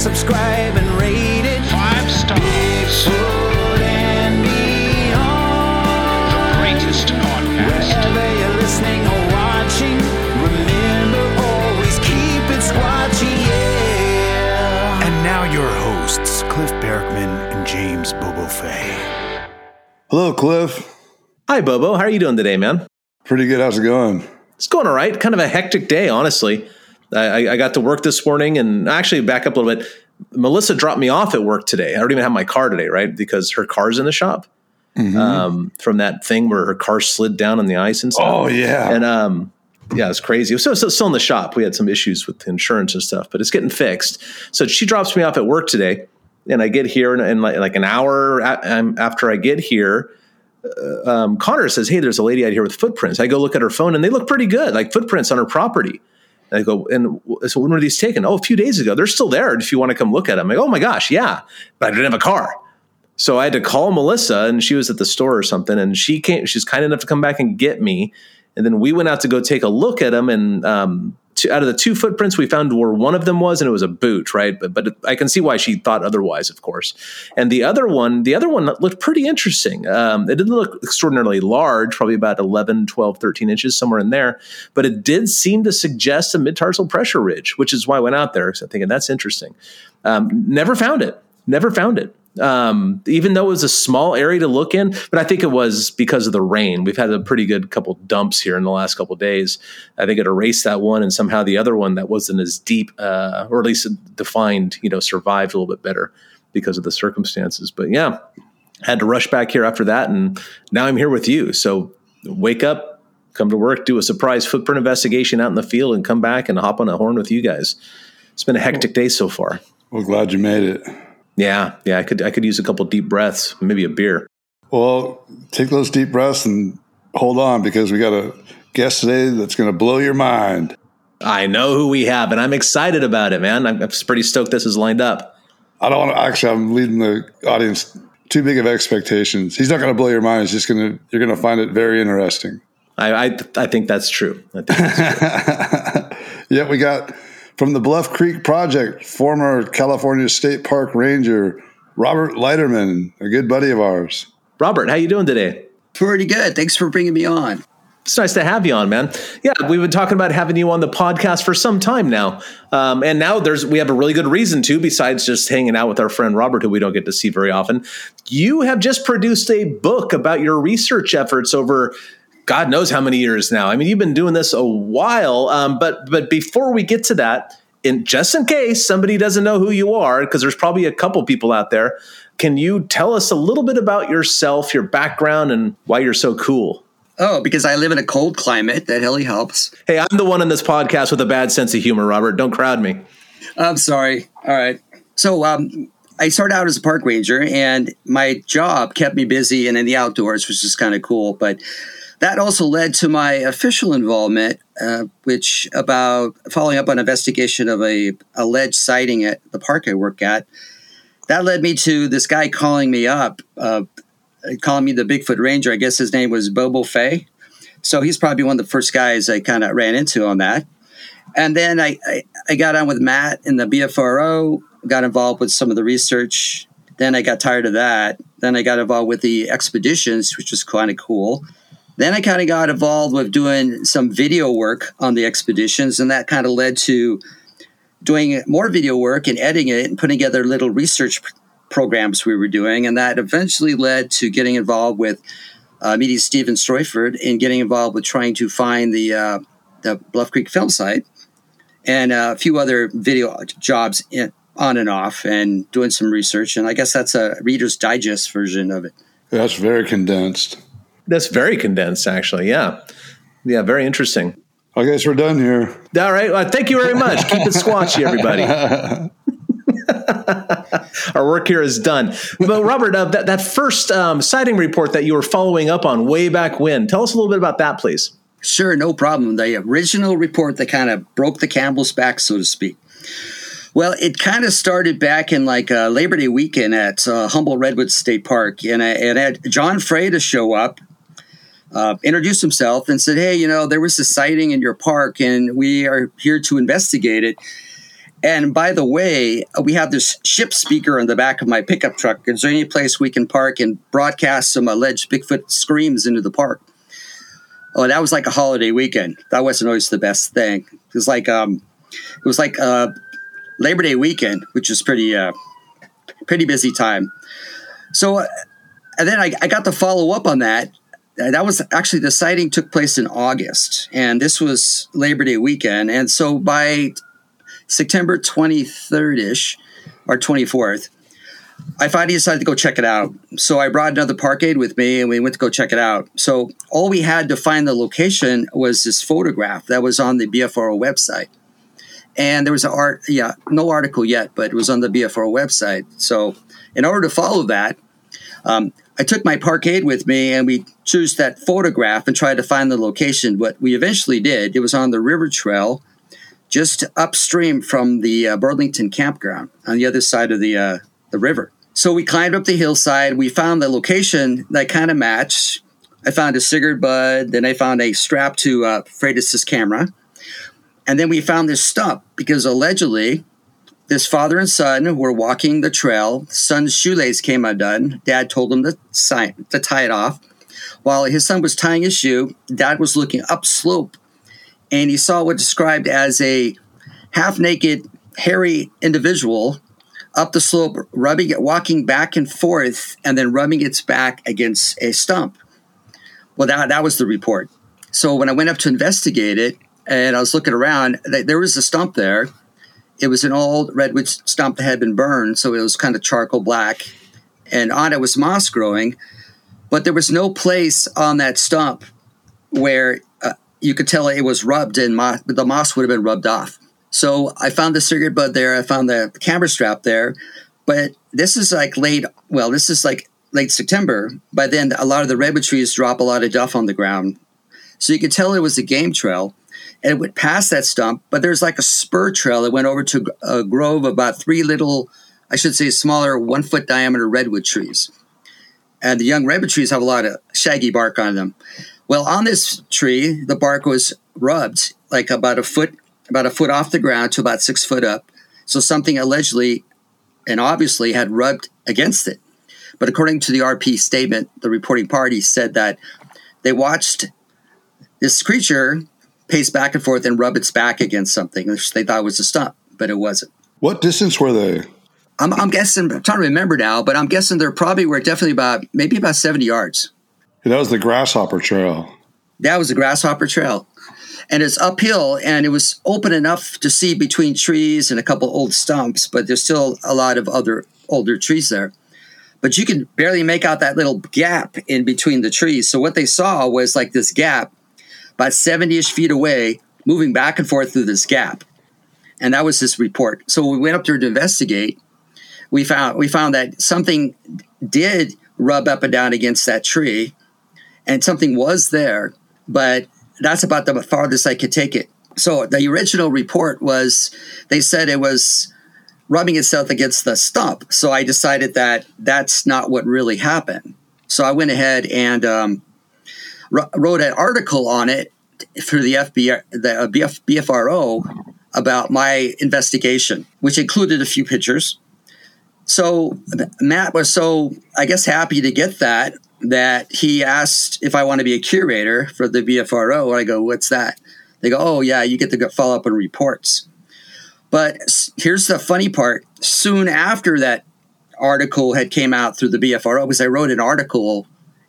subscribe and rate it. Five stars. Bigfoot and beyond. The greatest podcast. Wherever you're listening or watching, remember always keep it squatchy, yeah. And now your hosts, Cliff Barackman and James Bobo Fay. Hello, Cliff. Hi, Bobo. How are you doing today, man? Pretty good. How's it going? It's going all right. Kind of a hectic day, honestly. I, I got to work this morning and actually back up a little bit. Melissa dropped me off at work today. I don't even have my car today, right? Because her car's in the shop um, from that thing where her car slid down on the ice and stuff. Oh, yeah. And um, yeah, it's crazy. So, so still in the shop. We had some issues with insurance and stuff, but it's getting fixed. So she drops me off at work today, and I get here, and, like, like an hour um, after I get here, uh, um, Connor says, "Hey, there's a lady out here with footprints." I go look at her phone, and they look pretty good, like footprints on her property. And I go, and so when were these taken? Oh, a few days ago. They're still there if you want to come look at them. I go, oh my gosh, yeah, but I didn't have a car. So I had to call Melissa, and she was at the store or something, and she came. She's kind enough to come back and get me, and then we went out to go take a look at them. And um, two, out of the two footprints, we found where one of them was, and it was a boot, right? But, but I can see why she thought otherwise, of course. And the other one, the other one looked pretty interesting. Um, it didn't look extraordinarily large, probably about 11, 12, 13 inches, somewhere in there, but it did seem to suggest a mid-tarsal pressure ridge, which is why I went out there. I'm thinking that's interesting. Um, never found it. Never found it um, even though it was a small area to look in, but I think it was because of the rain. We've had a pretty good couple dumps here in the last couple days. I think it erased that one, and somehow the other one that wasn't as deep, uh, or at least defined, you know, survived a little bit better because of the circumstances. But yeah, had to rush back here after that, and now I'm here with you. So wake up, come to work, do a surprise footprint investigation out in the field, and come back and hop on a horn with you guys. It's been a hectic day so far. Well, glad you made it. Yeah, yeah, I could I could use a couple deep breaths, maybe a beer. Well, take those deep breaths and hold on because we got a guest today that's going to blow your mind. I know who we have, and I'm excited about it, man. I'm, I'm pretty stoked this is lined up. I don't want to actually. I'm leading the audience too big of expectations. He's not going to blow your mind. He's just going to. You're going to find it very interesting. I I, I think that's true. I think that's true. Yeah, we got from the Bluff Creek Project, former California State Park Ranger Robert Leiterman, a good buddy of ours. Robert, how you doing today? Pretty good. Thanks for bringing me on. It's nice to have you on, man. Yeah, we've been talking about having you on the podcast for some time now, um, and now there's we have a really good reason to. Besides just hanging out with our friend Robert, who we don't get to see very often, you have just produced a book about your research efforts over God knows how many years now. I mean, you've been doing this a while. Um, but but before we get to that, in just in case somebody doesn't know who you are, because there's probably a couple people out there, can you tell us a little bit about yourself, your background, and why you're so cool? Oh, because I live in a cold climate. That really helps. Hey, I'm the one on this podcast with a bad sense of humor, Robert. Don't crowd me. I'm sorry. All right. So um, I started out as a park ranger, and my job kept me busy and in the outdoors, which is kind of cool. But that also led to my official involvement, uh, which about following up on investigation of a alleged sighting at the park I work at. That led me to this guy calling me up, uh, calling me the Bigfoot Ranger. I guess his name was Bobo Fay. So he's probably one of the first guys I kind of ran into on that. And then I, I, I got on with Matt in the BFRO, got involved with some of the research. Then I got tired of that. Then I got involved with the expeditions, which was kind of cool. Then I kind of got involved with doing some video work on the expeditions, and that kind of led to doing more video work and editing it and putting together little research programs we were doing. And that eventually led to getting involved with uh, meeting Steven Streufert and getting involved with trying to find the, uh, the Bluff Creek film site and uh, a few other video jobs in, on and off and doing some research. And I guess that's a Reader's Digest version of it. That's very condensed. That's very condensed, actually. Yeah, yeah, very interesting. I guess we're done here. All right. Well, thank you very much. Keep it squatchy, everybody. Our work here is done. But Robert, uh, that, that first um, sighting report that you were following up on way back when, tell us a little bit about that, please. Sure, no problem. The original report that kind of broke the camel's back, so to speak. Well, it kind of started back in like uh, Labor Day weekend at uh, Humboldt Redwood State Park, and I, and I had John Frey to show up, uh, introduce himself, and said, "Hey, you know, there was a sighting in your park, and we are here to investigate it." And by the way, we have this ship speaker in the back of my pickup truck. Is there any place we can park and broadcast some alleged Bigfoot screams into the park? Oh, that was like a holiday weekend. That wasn't always the best thing. It was like um, it was like uh, Labor Day weekend, which was pretty uh, pretty busy time. So, uh, and then I, I got to follow up on that. Uh, That was actually the sighting took place in August, and this was Labor Day weekend. And so by September 23rd ish or 24th, I finally decided to go check it out. So I brought another park aide with me and we went to go check it out. So all we had to find the location was this photograph that was on the BFRO website. And there was an art, yeah, no article yet, but it was on the BFRO website. So in order to follow that, um, I took my park aide with me and we chose that photograph and tried to find the location. What we eventually did, it was on the river trail just upstream from the uh, Burlington campground on the other side of the uh, the river. So we climbed up the hillside. We found the location that kind of matched. I found a cigarette bud. Then I found a strap to uh, Freitas's camera, and then we found this stump because allegedly, this father and son were walking the trail. Son's shoelace came undone. Dad told him to, sign, to tie it off. While his son was tying his shoe, Dad was looking upslope and he saw what described as a half naked, hairy individual up the slope, rubbing it, walking back and forth, and then rubbing its back against a stump. Well, that, that was the report. So when I went up to investigate it, and I was looking around, there was a stump there. It was an old redwood stump that had been burned, so it was kind of charcoal black, and on it was moss growing, but there was no place on that stump where uh, you could tell it was rubbed and mo- the moss would have been rubbed off. So I found the cigarette bud there. I found the camera strap there, but this is like late. Well, this is like late September. By then, a lot of the redwood trees drop a lot of duff on the ground, so you could tell it was a game trail. And it went past that stump, but there's like a spur trail that went over to a grove of about three little, I should say, smaller one foot diameter redwood trees. And the young redwood trees have a lot of shaggy bark on them. Well, on this tree, the bark was rubbed like about a foot, about a foot off the ground to about six foot up. So something allegedly and obviously had rubbed against it. But according to the RP statement, the reporting party said that they watched this creature pace back and forth and rub its back against something, which they thought was a stump, but it wasn't. What distance were they? I'm, I'm guessing, I'm trying to remember now, but I'm guessing they're probably were definitely about maybe about 70 yards. That was the grasshopper trail. That was the grasshopper trail. And it's uphill and it was open enough to see between trees and a couple old stumps, but there's still a lot of other older trees there. But you can barely make out that little gap in between the trees. So what they saw was like this gap about 70 ish feet away, moving back and forth through this gap. And that was this report. So we went up there to investigate. We found we found that something did rub up and down against that tree, and something was there, but that's about the farthest I could take it. So the original report was they said it was rubbing itself against the stump. So I decided that that's not what really happened. So I went ahead and um, wrote an article on it for the FBI, the BF, BFRO about my investigation, which included a few pictures. So Matt was so, I guess, happy to get that that he asked if I want to be a curator for the BFRO. I go, "What's that?" They go, "Oh yeah, you get to follow up on reports." But here's the funny part: soon after that article had came out through the BFRO, because I wrote an article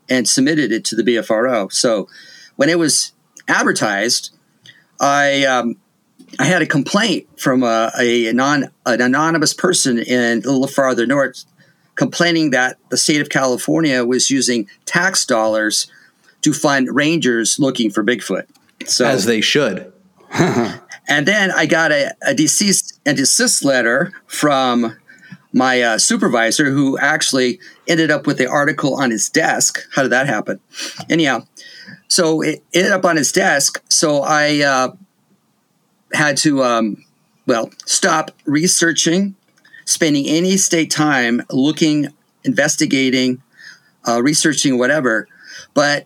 and submitted it to the BFRO. So when it was advertised, I um, I had a complaint from a, a non an anonymous person in a little farther north, complaining that the state of California was using tax dollars to fund rangers looking for Bigfoot. So As they should. and then I got a, a deceased and desist letter from my uh, supervisor, who actually ended up with the article on his desk. How did that happen? Anyhow, so it ended up on his desk. So I uh, had to, um, well, stop researching, spending any state time looking, investigating, uh, researching, whatever. But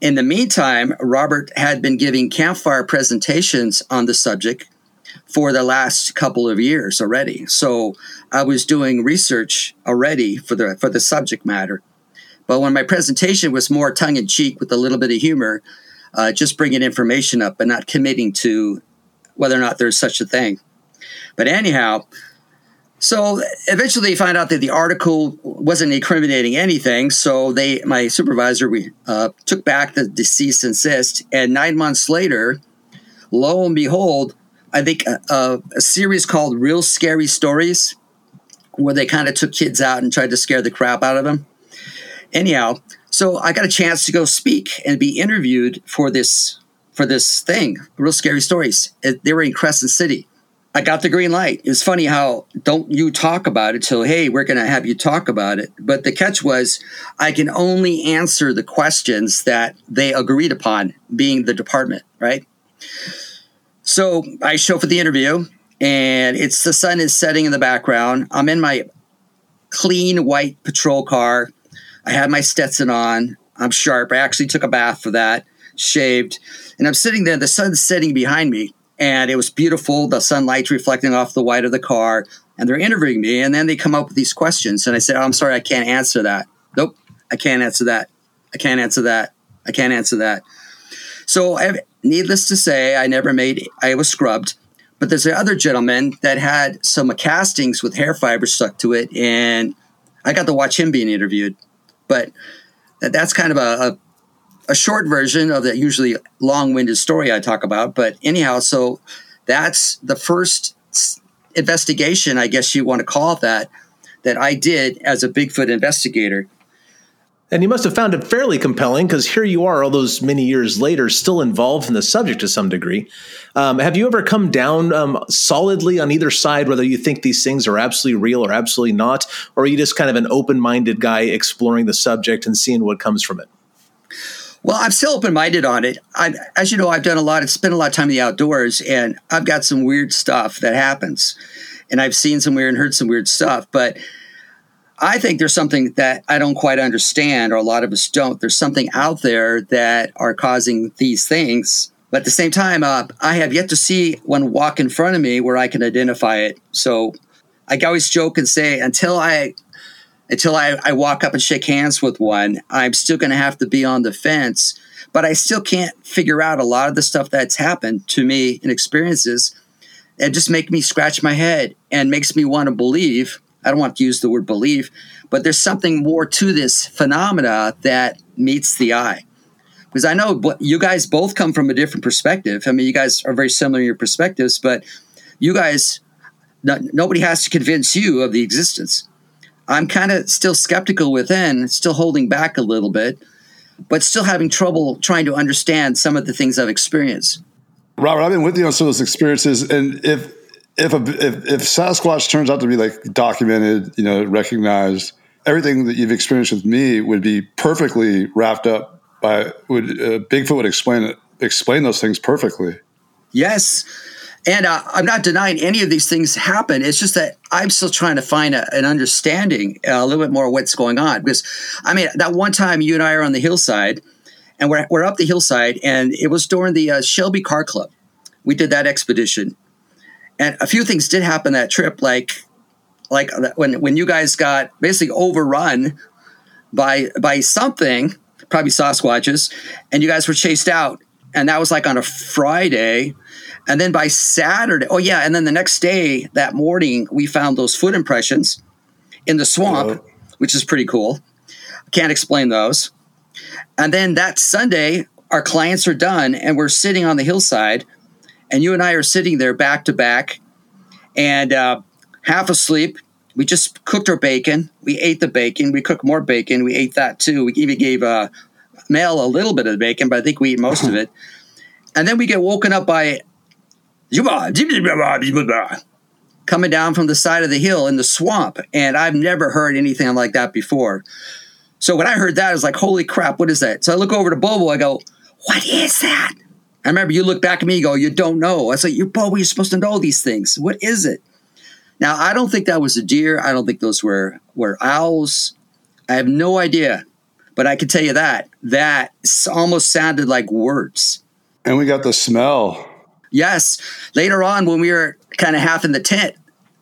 in the meantime, Robert had been giving campfire presentations on the subject. for the last couple of years already. So I was doing research already for the for the subject matter. But when my presentation was more tongue in cheek with a little bit of humor, uh, just bringing information up but not committing to whether or not there's such a thing. But anyhow, so eventually they find out that the article wasn't incriminating anything. So they, my supervisor, we uh, took back the deceased insist, and nine months later, lo and behold, I think a, a, a series called "Real Scary Stories," where they kind of took kids out and tried to scare the crap out of them. Anyhow, so I got a chance to go speak and be interviewed for this for this thing, Real Scary Stories. It, they were in Crescent City. I got the green light. It's funny how don't you talk about it till hey, we're going to have you talk about it. But the catch was I can only answer the questions that they agreed upon, being the department, right? So I show for the interview, and it's the sun is setting in the background. I'm in my clean white patrol car. I had my Stetson on. I'm sharp. I actually took a bath for that, shaved, and I'm sitting there. The sun's setting behind me, and it was beautiful. The sunlight's reflecting off the white of the car, and they're interviewing me. And then they come up with these questions, and I said, oh, "I'm sorry, I can't answer that. Nope, I can't answer that. I can't answer that. I can't answer that." So, needless to say, I never made. I was scrubbed. But there's another gentleman that had some castings with hair fiber stuck to it, and I got to watch him being interviewed. But that's kind of a, a a short version of that usually long-winded story I talk about. But anyhow, so that's the first investigation, I guess you want to call that, that I did as a Bigfoot investigator. And you must have found it fairly compelling because here you are, all those many years later, still involved in the subject to some degree. Um, have you ever come down um, solidly on either side, whether you think these things are absolutely real or absolutely not? Or are you just kind of an open minded guy exploring the subject and seeing what comes from it? Well, I'm still open minded on it. I, as you know, I've done a lot, I've spent a lot of time in the outdoors, and I've got some weird stuff that happens. And I've seen some weird and heard some weird stuff. But I think there's something that I don't quite understand, or a lot of us don't. There's something out there that are causing these things. But at the same time, uh, I have yet to see one walk in front of me where I can identify it. So I always joke and say, until I until I, I walk up and shake hands with one, I'm still going to have to be on the fence. But I still can't figure out a lot of the stuff that's happened to me and experiences. It just make me scratch my head and makes me want to believe. I don't want to use the word believe, but there's something more to this phenomena that meets the eye. Because I know you guys both come from a different perspective. I mean, you guys are very similar in your perspectives, but you guys, nobody has to convince you of the existence. I'm kind of still skeptical within, still holding back a little bit, but still having trouble trying to understand some of the things I've experienced. Robert, I've been with you on some of those experiences, and if if a, if, if Sasquatch turns out to be like documented, you know, recognized, everything that you've experienced with me would be perfectly wrapped up by would uh, Bigfoot would explain it explain those things perfectly. Yes, and uh, I'm not denying any of these things happen. It's just that I'm still trying to find a, an understanding, uh, a little bit more of what's going on. Because, I mean, that one time you and I are on the hillside, and we're, we're up the hillside, and it was during the uh, Shelby Car Club. We did that expedition. And a few things did happen that trip, like like when when you guys got basically overrun by by something, probably Sasquatches, and you guys were chased out. And that was like on a Friday and then by Saturday, oh yeah, and then the next day, that morning, we found those foot impressions in the swamp, which is pretty cool. Can't explain those. And then that Sunday, our clients are done, and we're sitting on the hillside, and you and I are sitting there back to back, and uh, half asleep. We just cooked our bacon. We ate the bacon. We cooked more bacon. We ate that too. We even gave uh, Mel a little bit of the bacon, but I think we ate most of it. And then we get woken up by coming down from the side of the hill in the swamp. And I've never heard anything like that before. So when I heard that, I was like, holy crap, what is that? So I look over to Bobo, I go, what is that? I remember you look back at me, you go, you don't know. I said, you're Bobo, you're supposed to know these things. What is it? Now, I don't think that was a deer. I don't think those were, were owls. I have no idea. But I can tell you that, that almost sounded like words. And we got the smell Yes. Later on, when we were kind of half in the tent,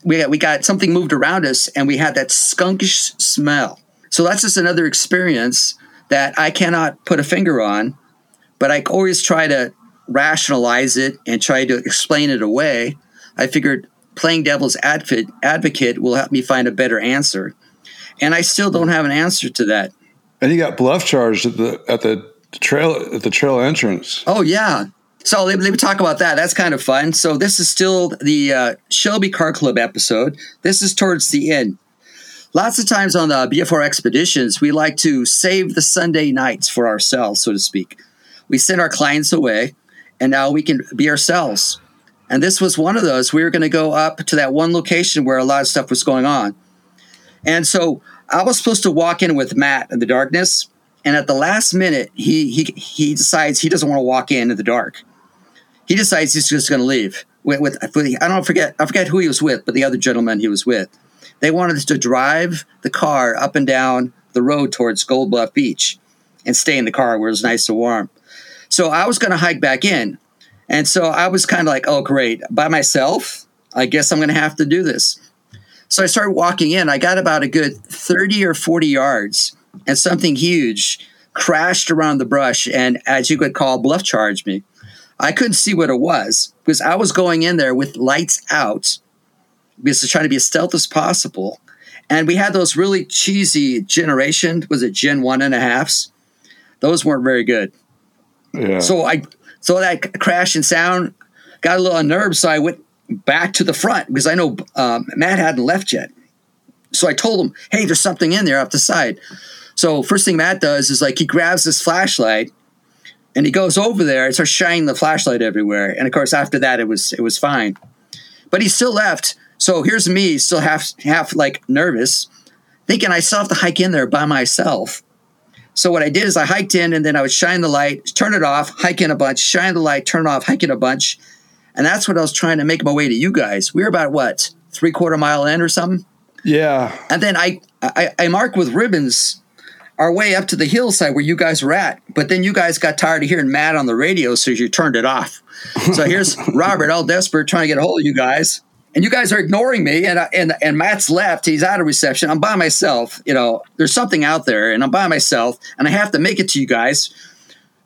we got, we got something moved around us and we had that skunkish smell. So that's just another experience that I cannot put a finger on, but I always try to rationalize it and try to explain it away. I figured playing devil's advocate, will help me find a better answer. And I still don't have an answer to that. And you got bluff charged at the at the trail at the trail entrance. Oh yeah. So let, me talk about that. That's kind of fun. So this is still the uh, Shelby Car Club episode. This is towards the end. Lots of times on the BFR expeditions, we like to save the Sunday nights for ourselves, so to speak. We send our clients away, and now we can be ourselves. And this was one of those. We were going to go up to that one location where a lot of stuff was going on. And so I was supposed to walk in with Matt in the darkness, and at the last minute, he he he decides he doesn't want to walk in in the dark. He decides he's just going to leave. With, with I don't forget I forget who he was with, but the other gentleman he was with, they wanted us to drive the car up and down the road towards Gold Bluff Beach, and stay in the car where it was nice and warm. So I was going to hike back in, and so I was kind of like, oh great, by myself. I guess I'm going to have to do this. So I started walking in. I got about a good 30 or 40 yards, and something huge crashed around the brush and, as you could call, bluff charged me. I couldn't see what it was because I was going in there with lights out because I was trying to be as stealth as possible. And we had those really cheesy generation, was it Gen one and a halfs? Those weren't very good. Yeah. So I so that crash and sound got a little unnerved. So I went back to the front because I know um, Matt hadn't left yet. So I told him, "Hey, there's something in there up the side." So first thing Matt does is like he grabs this flashlight and he goes over there and starts shining the flashlight everywhere. And of course, after that, it was it was fine. But he still left. So here's me, still half half like nervous, thinking I still have to hike in there by myself. So what I did is I hiked in and then I would shine the light, turn it off, hike in a bunch, shine the light, turn it off, hike in a bunch. And that's what I was trying to make my way to you guys. We were about what, three quarter mile in or something? yeah. And then I, I, I marked with ribbons our way up to the hillside where you guys were at. But then you guys got tired of hearing Matt on the radio, so you turned it off. So here's Robert, all desperate, trying to get a hold of you guys. And you guys are ignoring me, and, I, and and Matt's left. He's out of reception. I'm by myself. You know, there's something out there, and I'm by myself, and I have to make it to you guys.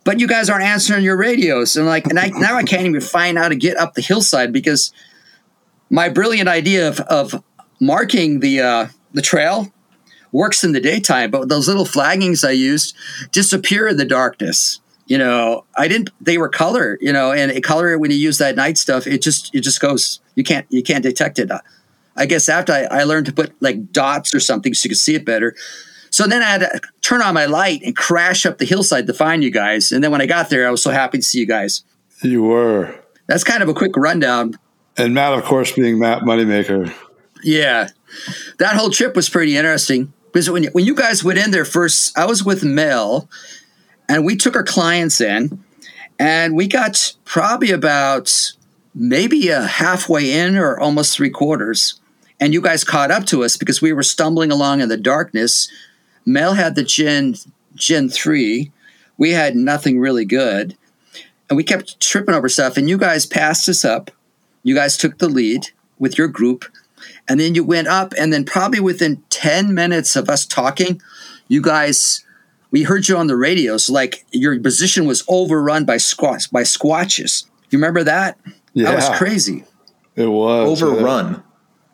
But you guys aren't answering your radios, and like, and I, now I can't even find how to get up the hillside because my brilliant idea of, of marking the uh, the trail works in the daytime, but those little flaggings I used disappear in the darkness. You know, I didn't. They were color. You know, and color when you use that night stuff, it just it just goes. You can't you can't detect it. I guess after I, I learned to put like dots or something so you could see it better. So then I had to turn on my light and crash up the hillside to find you guys. And then when I got there, I was so happy to see you guys. You were. That's kind of a quick rundown. And Matt, of course, being Matt Moneymaker. Yeah, that whole trip was pretty interesting because when when you guys went in there first, I was with Mel, and we took our clients in, and we got probably about maybe a halfway in or almost three quarters, and you guys caught up to us because we were stumbling along in the darkness. Mel had the Gen Gen three, we had nothing really good, and we kept tripping over stuff, and you guys passed us up. You guys took the lead with your group and then you went up and then probably within 10 minutes of us talking you guys we heard you on the radio so like your position was overrun by squats by squatches you remember that Yeah. that was crazy It was Overrun.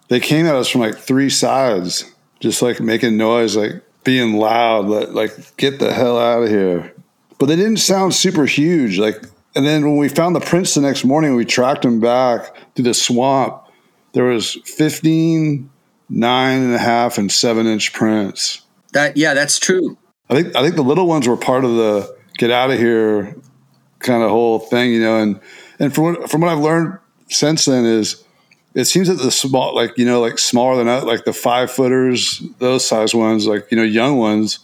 They came at us from like three sides, just like making noise, like being loud, like, like get the hell out of here. But they didn't sound super huge. Like, and then when we found the prints the next morning, we tracked them back through the swamp. There was 15, nine and a half, and seven inch prints. that yeah that's true I think I think the little ones were part of the get out of here kind of whole thing, you know. And and from what, from what I've learned since then is it seems that the small, like you know, like smaller than that, like the five footers, those size ones, like you know, young ones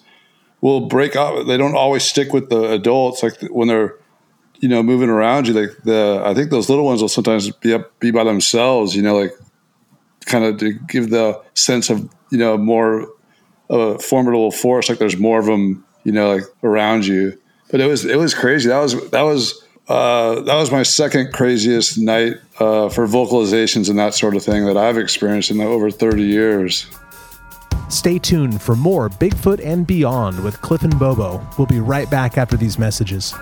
will break up. They don't always stick with the adults, like when they're you know moving around you. Like the I think those little ones will sometimes be up be by themselves, you know, like kind of to give the sense of you know more a formidable force. Like there's more of them, you know, like around you. But it was it was crazy. That was that was Uh, that was my second craziest night uh, for vocalizations and that sort of thing that I've experienced in over 30 years. Stay tuned for more Bigfoot and Beyond with Cliff and Bobo. We'll be right back after these messages.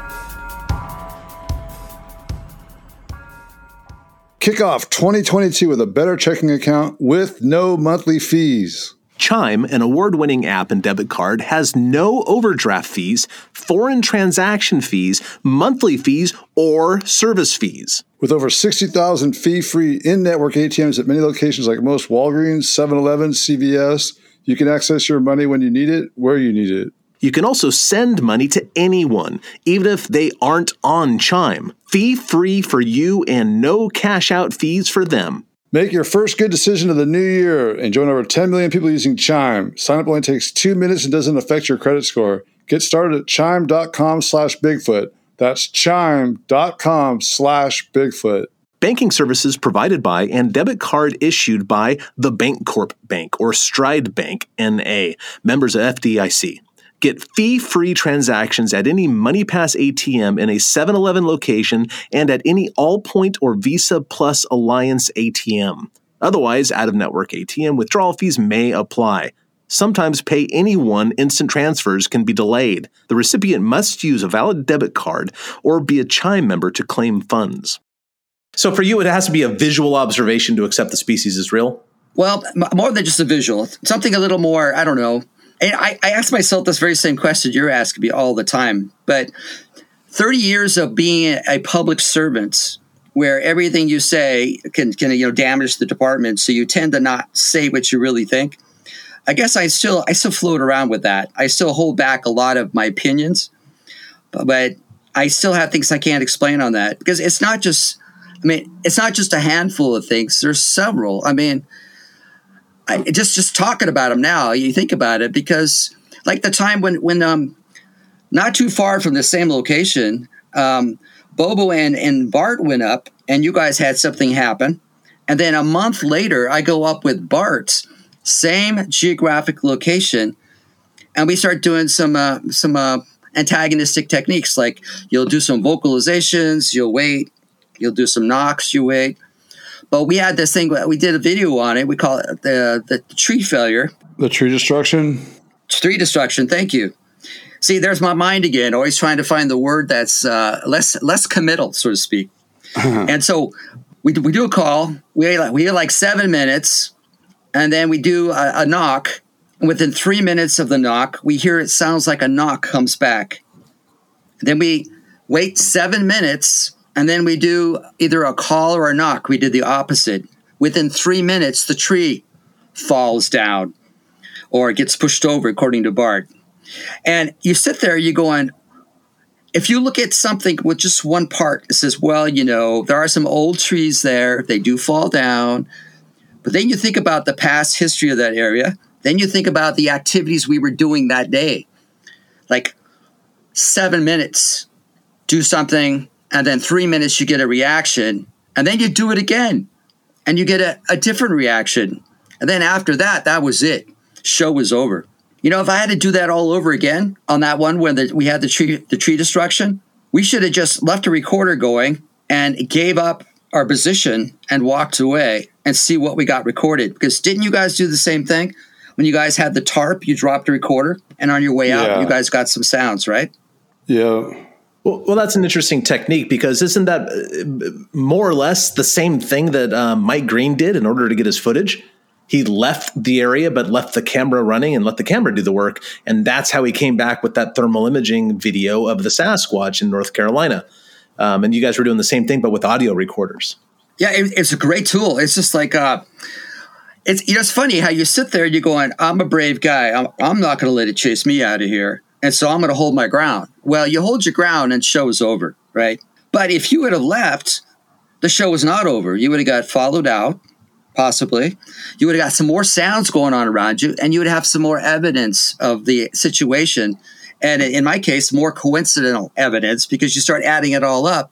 Kick off 2022 with a better checking account with no monthly fees. Chime, an award winning app and debit card, has no overdraft fees, foreign transaction fees, monthly fees, or service fees. With over 60,000 fee free in network ATMs at many locations like most Walgreens, 7 Eleven, CVS, you can access your money when you need it, where you need it. You can also send money to anyone, even if they aren't on Chime. Fee free for you and no cash out fees for them. Make your first good decision of the new year and join over 10 million people using Chime. Sign up only takes two minutes and doesn't affect your credit score. Get started at chime.com slash Bigfoot. That's chime.com slash Bigfoot. Banking services provided by and debit card issued by the Bancorp Bank or Stride Bank NA, members of FDIC. Get fee free transactions at any MoneyPass ATM in a 7 Eleven location and at any Allpoint or Visa Plus Alliance ATM. Otherwise, out of network ATM withdrawal fees may apply. Sometimes pay anyone instant transfers can be delayed. The recipient must use a valid debit card or be a Chime member to claim funds. So for you, it has to be a visual observation to accept the species is real? Well, more than just a visual, something a little more, I don't know. And I, I ask myself this very same question you're asking me all the time. But 30 years of being a public servant where everything you say can, can you know damage the department so you tend to not say what you really think i guess i still i still float around with that i still hold back a lot of my opinions but, but i still have things i can't explain on that because it's not just i mean it's not just a handful of things there's several i mean I, just just talking about them now you think about it because like the time when when um not too far from the same location um bobo and and bart went up and you guys had something happen. And then a month later i go up with bart same geographic location and we start doing some uh, some uh, antagonistic techniques like you'll do some vocalizations you'll wait you'll do some knocks you wait but we had this thing we did a video on it. We call it the the tree failure. The tree destruction. tree destruction thank you. See there's my mind again always trying to find the word that's uh, less less committal so to speak. And so we, do- we do a call we like we like seven minutes and then we do a, a knock. And within three minutes of the knock we hear it sounds like a knock comes back. Then we wait seven minutes and then we do either a call or a knock we did the opposite within three minutes the tree falls down or gets pushed over according to bart and you sit there, you going, if you look at something with just one part, it says, well, you know, there are some old trees there, they do fall down. But then you think about the past history of that area. Then you think about the activities we were doing that day. Like seven minutes, do something, and then three minutes, you get a reaction. And then you do it again, and you get a, a different reaction. And then after that, that was it. Show was over. You know, if I had to do that all over again on that one where the, we had the tree the tree destruction, we should have just left a recorder going and gave up our position and walked away and see what we got recorded. Because didn't you guys do the same thing when you guys had the tarp? You dropped the recorder, and on your way out, Yeah. you guys got some sounds, right? Yeah. Well, well, that's an interesting technique because isn't that uh, more or less the same thing that um, Mike Green did in order to get his footage? He left the area, but left the camera running and let the camera do the work. And that's how he came back with that thermal imaging video of the Sasquatch in North Carolina. Um, and you guys were doing the same thing, but with audio recorders. Yeah, it, it's a great tool. It's just like uh, it's you know it's funny how you sit there and you're going, I'm a brave guy. I'm, I'm not going to let it chase me out of here, and so I'm going to hold my ground. Well, you hold your ground and show is over, right? But if you would have left, the show was not over. You would have got followed out, possibly. You would have got some more sounds going on around you, and you would have some more evidence of the situation. And in my case, more coincidental evidence because you start adding it all up.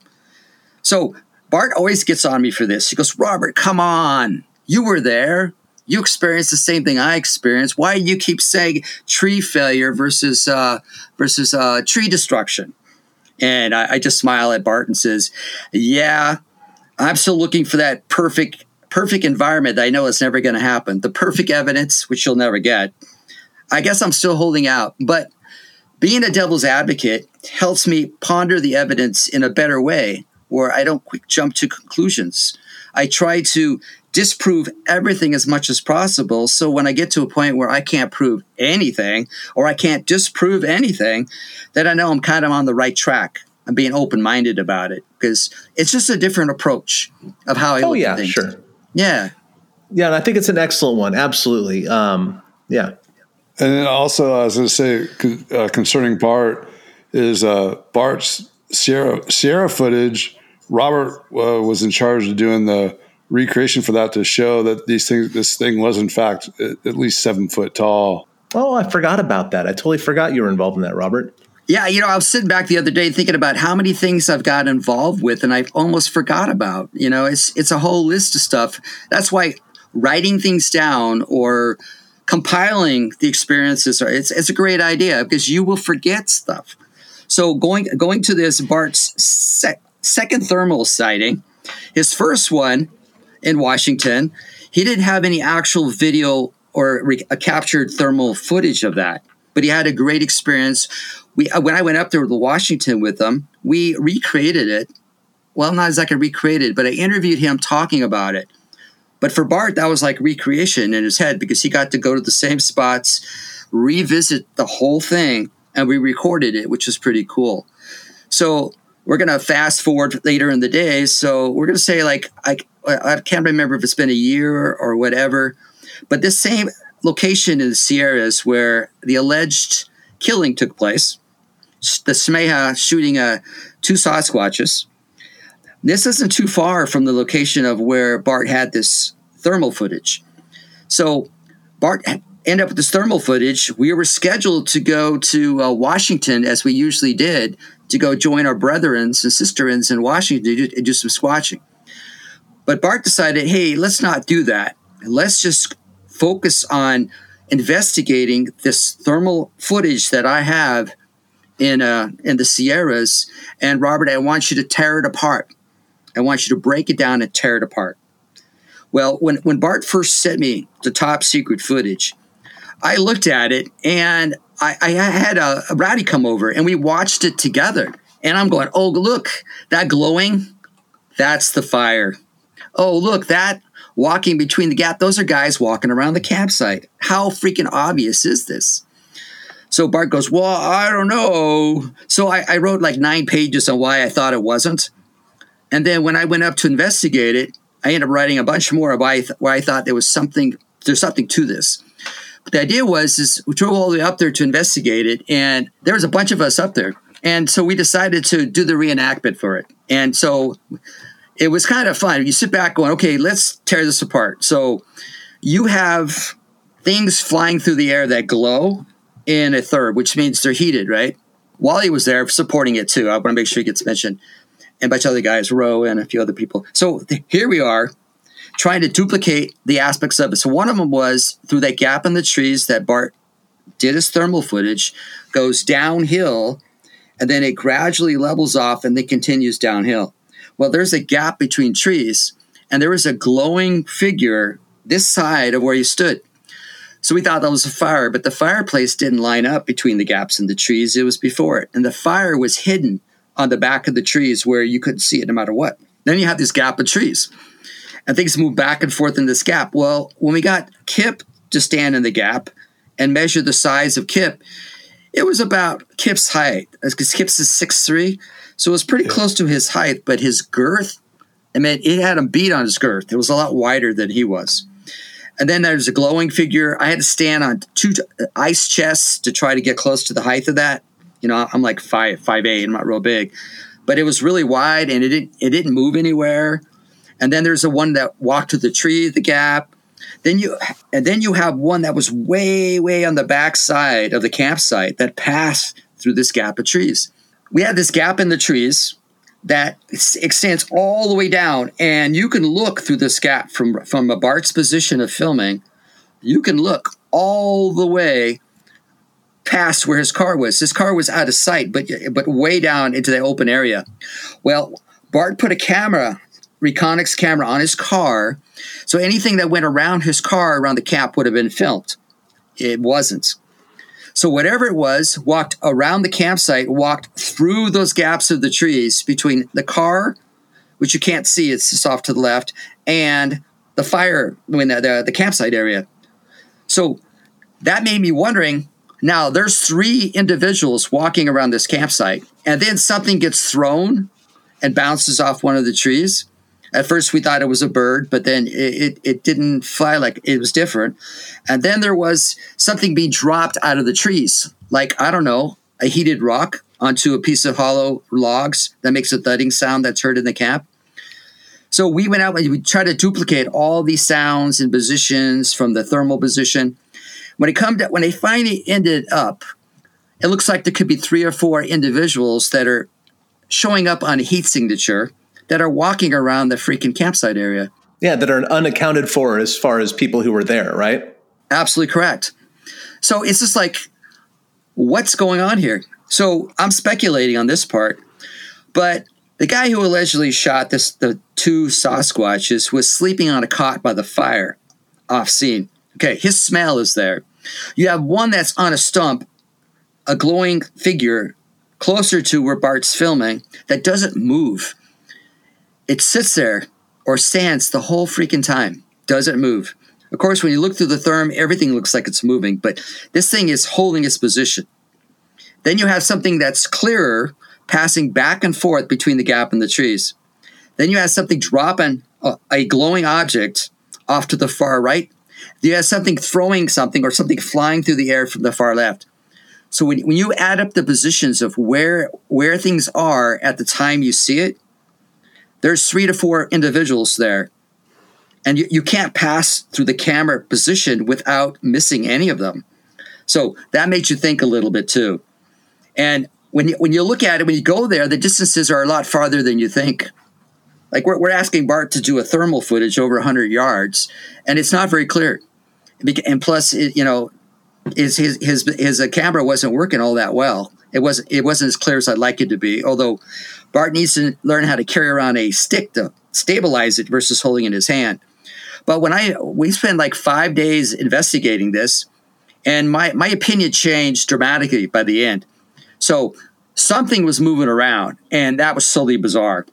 So Bart always gets on me for this. He goes, Robert, come on. You were there. You experienced the same thing I experienced. Why do you keep saying tree failure versus uh, versus uh, tree destruction? And I, I just smile at Bart and says, "Yeah, I'm still looking for that perfect perfect environment that I know is never going to happen. The perfect evidence, which you'll never get. I guess I'm still holding out, but being a devil's advocate helps me ponder the evidence in a better way where I don't quick jump to conclusions. I try to disprove everything as much as possible. So when I get to a point where I can't prove anything or I can't disprove anything, then I know I'm kind of on the right track. I'm being open minded about it because it's just a different approach of how I Oh look yeah, at things. sure. Yeah. Yeah, and I think it's an excellent one. Absolutely. Um, yeah. And then also, I was going to say uh, concerning Bart is uh, Bart's Sierra Sierra footage. Robert uh, was in charge of doing the recreation for that to show that these things, this thing was in fact at, at least seven foot tall. Oh, I forgot about that. I totally forgot you were involved in that, Robert. Yeah, you know, I was sitting back the other day thinking about how many things I've got involved with and I've almost forgot about. You know, it's it's a whole list of stuff. That's why writing things down or compiling the experiences are it's it's a great idea because you will forget stuff. So going going to this Bart's sec, second thermal sighting, his first one in Washington, he didn't have any actual video or re- uh, captured thermal footage of that, but he had a great experience. We uh, when I went up there to Washington with him, we recreated it. Well, not exactly recreated, but I interviewed him talking about it. But for Bart, that was like recreation in his head because he got to go to the same spots, revisit the whole thing, and we recorded it, which was pretty cool. So we're gonna fast forward later in the day. So we're gonna say like I I can't remember if it's been a year or whatever, but this same location in the Sierras where the alleged killing took place, the Smeja shooting uh, two Sasquatches. This isn't too far from the location of where Bart had this thermal footage. So Bart ended up with this thermal footage. We were scheduled to go to uh, Washington, as we usually did, to go join our brethrens and sisterins in Washington to do, to do some squatching. But Bart decided, hey, let's not do that. Let's just focus on investigating this thermal footage that I have in uh, in the Sierras. And Robert, I want you to tear it apart. I want you to break it down and tear it apart. Well, when, when Bart first sent me the top secret footage, I looked at it and I, I had a, a Rowdy come over and we watched it together. And I'm going, oh, look, that glowing, that's the fire. Oh, look, that walking between the gap, those are guys walking around the campsite. How freaking obvious is this? So Bart goes, well, I don't know. So I, I wrote like nine pages on why I thought it wasn't. And then when I went up to investigate it, I ended up writing a bunch more of why I, th- why I thought there was something, there's something to this. But the idea was, is we drove all the way up there to investigate it, and there was a bunch of us up there, and so we decided to do the reenactment for it. And so it was kind of fun. You sit back going, okay, let's tear this apart. So you have things flying through the air that glow in a third, which means they're heated, right? Wally was there supporting it too. I want to make sure he gets mentioned. And of other guys, Roe and a few other people. So th- here we are trying to duplicate the aspects of it. So one of them was through that gap in the trees that Bart did his thermal footage, goes downhill, and then it gradually levels off and then continues downhill. Well, there's a gap between trees, and there was a glowing figure this side of where you stood. So we thought that was a fire, but the fireplace didn't line up between the gaps in the trees. It was before it. And the fire was hidden on the back of the trees where you couldn't see it no matter what. Then you have this gap of trees. And things move back and forth in this gap. Well, when we got Kip to stand in the gap and measure the size of Kip, it was about Kip's height. Because Kip's is 6'3. So it was pretty close to his height, but his girth, I mean, it had him beat on his girth. It was a lot wider than he was. And then there's a glowing figure. I had to stand on two t- uh, ice chests to try to get close to the height of that. You know, I'm like five five eight. I'm not real big, but it was really wide and it didn't it didn't move anywhere. And then there's the one that walked to the tree, the gap. Then you and then you have one that was way way on the back side of the campsite that passed through this gap of trees. We had this gap in the trees that extends all the way down, and you can look through this gap from from a Bart's position of filming. You can look all the way past where his car was. His car was out of sight, but but way down into the open area. Well, Bart put a camera, Reconyx camera, on his car, so anything that went around his car around the cap would have been filmed. It wasn't. So whatever it was, walked around the campsite, walked through those gaps of the trees between the car, which you can't see, it's just off to the left, and the fire, when the, the, the campsite area. So that made me wondering. Now there's three individuals walking around this campsite, and then something gets thrown and bounces off one of the trees. At first, we thought it was a bird, but then it, it, it, didn't fly like it was different. And then there was something being dropped out of the trees, like, I don't know, a heated rock onto a piece of hollow logs that makes a thudding sound that's heard in the camp. So we went out and we tried to duplicate all these sounds and positions from the thermal position. When it come to, when they finally ended up, it looks like there could be three or four individuals that are showing up on a heat signature that are walking around the freaking campsite area. Yeah, that are unaccounted for as far as people who were there, right? Absolutely correct. So it's just like, what's going on here? So I'm speculating on this part, but the guy who allegedly shot this the two Sasquatches was sleeping on a cot by the fire, off scene. Okay, his smell is there. You have one that's on a stump, a glowing figure closer to where Bart's filming that doesn't move. It sits there or stands the whole freaking time, doesn't move. Of course, when you look through the therm, everything looks like it's moving, but this thing is holding its position. Then you have something that's clearer passing back and forth between the gap and the trees. Then you have something dropping a, glowing object off to the far right. You have something throwing something or something flying through the air from the far left. So when, when you add up the positions of where where things are at the time you see it, there's three to four individuals there. And you, you can't pass through the camera position without missing any of them. So that makes you think a little bit too. And when you, when you look at it, when you go there, the distances are a lot farther than you think. Like we're, we're asking Bart to do a thermal footage over 100 yards, and it's not very clear. And plus, it, you know, his his his, his uh, camera wasn't working all that well. It wasn't it wasn't as clear as I'd like it to be. Although Bart needs to learn how to carry around a stick to stabilize it versus holding it in his hand. But when I we spent like five days investigating this, and my my opinion changed dramatically by the end. So something was moving around, and that was totally bizarre.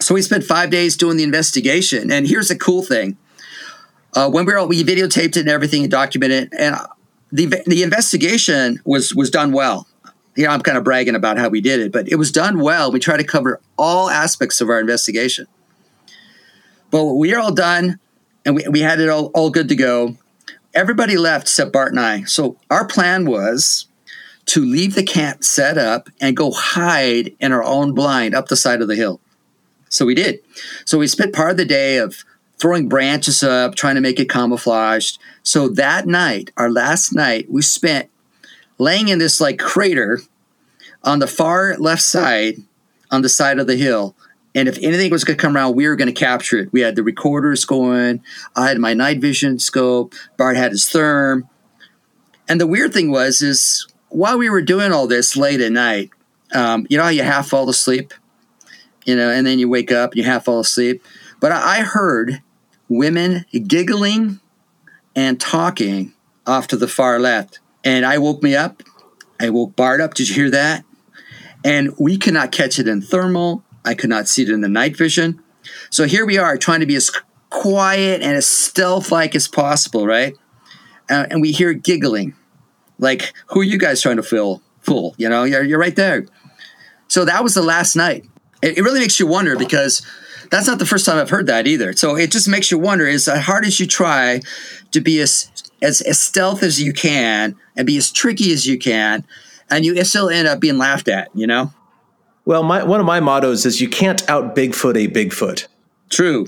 So we spent five days doing the investigation, and here's the cool thing: uh, when we were we videotaped it and everything and documented it, and the the investigation was was done well. You know, I'm kind of bragging about how we did it, but it was done well. We tried to cover all aspects of our investigation. But we are all done, and we, we had it all, all good to go. Everybody left except Bart and I. So our plan was to leave the camp set up and go hide in our own blind up the side of the hill. So we did. So we spent part of the day of throwing branches up, trying to make it camouflaged. So that night, our last night, we spent laying in this like crater on the far left side on the side of the hill. And if anything was going to come around, we were going to capture it. We had the recorders going. I had my night vision scope. Bart had his therm. And the weird thing was, is while we were doing all this late at night, um, you know how you half fall asleep, you know, and then you wake up and you half fall asleep. But I heard women giggling and talking off to the far left. And I woke me up. I woke Bart up. Did you hear that? And we could not catch it in thermal. I could not see it in the night vision. So here we are trying to be as quiet and as stealth like as possible, right? Uh, and we hear giggling. Like, who are you guys trying to fool? Fool, you know, you're, you're right there. So that was the last night. It, it really makes you wonder because that's not the first time I've heard that either. So it just makes you wonder: is as hard as you try to be as as, as stealth as you can and be as tricky as you can, and you still end up being laughed at. You know. Well, my, one of my mottos is you can't out Bigfoot a Bigfoot. True.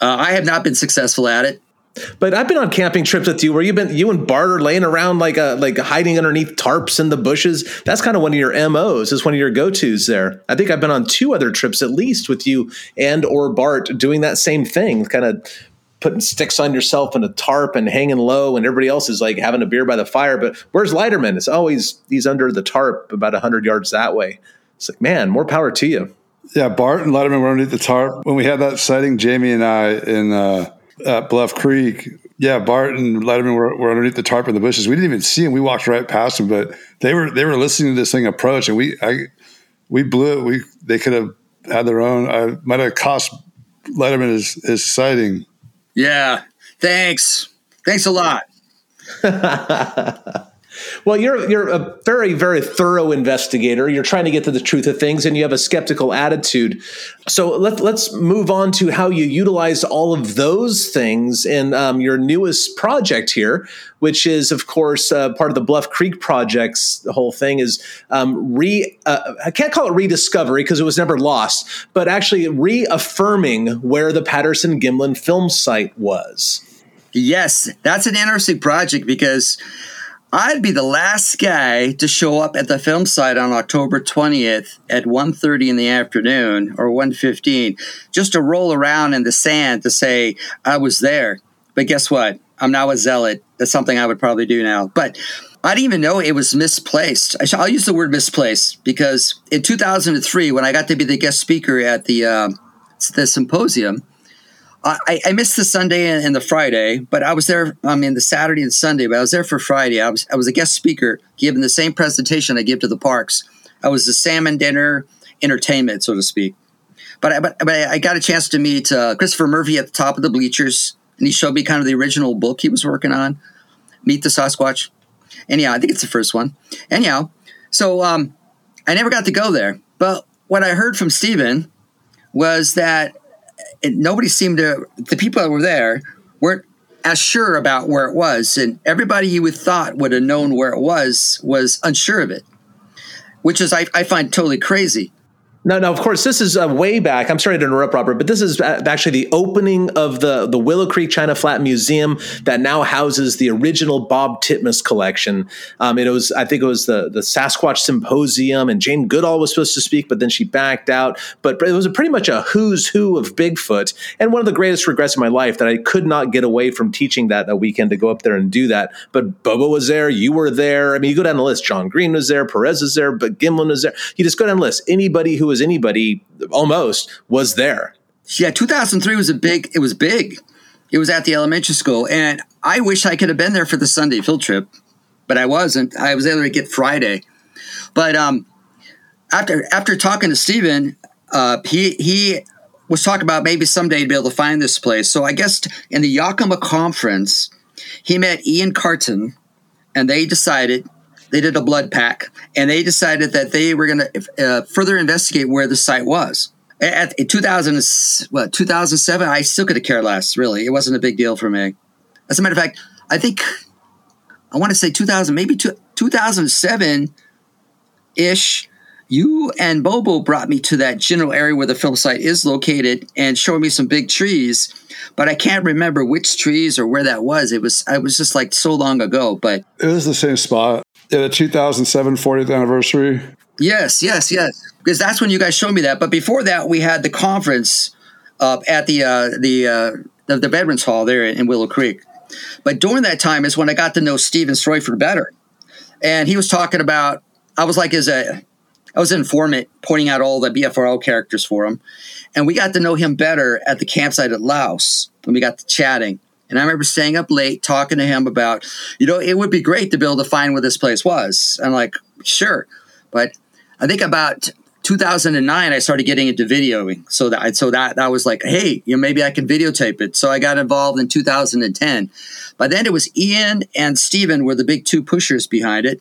Uh, I have not been successful at it. But I've been on camping trips with you where you've been you and Bart are laying around like a like hiding underneath tarps in the bushes. That's kind of one of your MOs. Is one of your go-tos there. I think I've been on two other trips at least with you and or Bart doing that same thing, kind of putting sticks on yourself and a tarp and hanging low, and everybody else is like having a beer by the fire. But where's Leiterman? It's always he's under the tarp about hundred yards that way. It's like, man, more power to you. Yeah, Bart and Leiterman were underneath the tarp when we had that sighting. Jamie and I in uh, at Bluff Creek. Yeah, Bart and Leiterman were, were underneath the tarp in the bushes. We didn't even see him. We walked right past them, but they were they were listening to this thing approach, and we I we blew it. We they could have had their own. I might have cost Leiterman his, his sighting. Yeah. Thanks. Thanks a lot. Well, you're you're a very very thorough investigator. You're trying to get to the truth of things, and you have a skeptical attitude. So let, let's move on to how you utilize all of those things in um, your newest project here, which is, of course, uh, part of the Bluff Creek projects. The whole thing is um, re. Uh, I can't call it rediscovery because it was never lost, but actually reaffirming where the Patterson Gimlin film site was. Yes, that's an interesting project because I'd be the last guy to show up at the film site on October 20th at 1.30 in the afternoon or 1.15 just to roll around in the sand to say I was there. But guess what? I'm now a zealot. That's something I would probably do now. But I didn't even know it was misplaced. I'll use the word misplaced because in 2003, when I got to be the guest speaker at the uh, the symposium, I, I, missed the Sunday and, the Friday, but I was there. I mean, the Saturday and Sunday, but I was there for Friday. I was I was a guest speaker, giving the same presentation I give to the parks. I was the salmon dinner entertainment, so to speak. But I, but, but I got a chance to meet uh, Christopher Murphy at the top of the bleachers, and he showed me kind of the original book he was working on, Meet the Sasquatch. Anyhow, I think it's the first one. Anyhow, so um, I never got to go there. But what I heard from Steven was that it, nobody seemed to the people that were there weren't as sure about where it was and everybody you would thought would have known where it was was unsure of it which is i, I find totally crazy no, no. Of course, this is uh, way back. I'm sorry to interrupt, Robert, but this is actually the opening of the the Willow Creek China Flat Museum that now houses the original Bob Titmus collection. Um, it was, I think, it was the the Sasquatch Symposium, and Jane Goodall was supposed to speak, but then she backed out. But it was pretty much a who's who of Bigfoot, and one of the greatest regrets of my life that I could not get away from teaching that that weekend to go up there and do that. But Bobo was there, you were there. I mean, you go down the list. John Green was there, Perez was there, but Gimlin was there. You just go down the list. Anybody who anybody almost was there. Yeah, 2003 was a big. It was big. It was at the elementary school, and I wish I could have been there for the Sunday field trip, but I wasn't. I was able to get Friday. But um, after after talking to Steven, uh, he he was talking about maybe someday he'd be able to find this place. So I guess in the Yakima conference, he met Ian Kirton, and they decided they did a blood pack, and they decided that they were going to uh, further investigate where the site was. At, in 2000, what, 2007, I still could have cared less, really. It wasn't a big deal for me. As a matter of fact, I think, I want to say 2000, maybe 2007 ish, you and Bobo brought me to that general area where the film site is located and showed me some big trees, but I can't remember which trees or where that was. It was I was just like so long ago, but it was the same spot the 2007 40th anniversary. Yes, yes, yes. Because that's when you guys showed me that. But before that, we had the conference uh, at the uh, the, uh, the Veterans Hall there in Willow Creek. But during that time is when I got to know Steven Streufert better, and he was talking about. I was like as a I was an informant pointing out all the BFRO characters for him, and we got to know him better at the campsite at Laos when we got to chatting. And I remember staying up late talking to him about, you know, it would be great to be able to find where this place was. I'm like, sure. But I think about 2009, I started getting into videoing. So that, so that, that was like, hey, you know, maybe I can videotape it. So I got involved in 2010. By then it was Ian and Steven were the big two pushers behind it.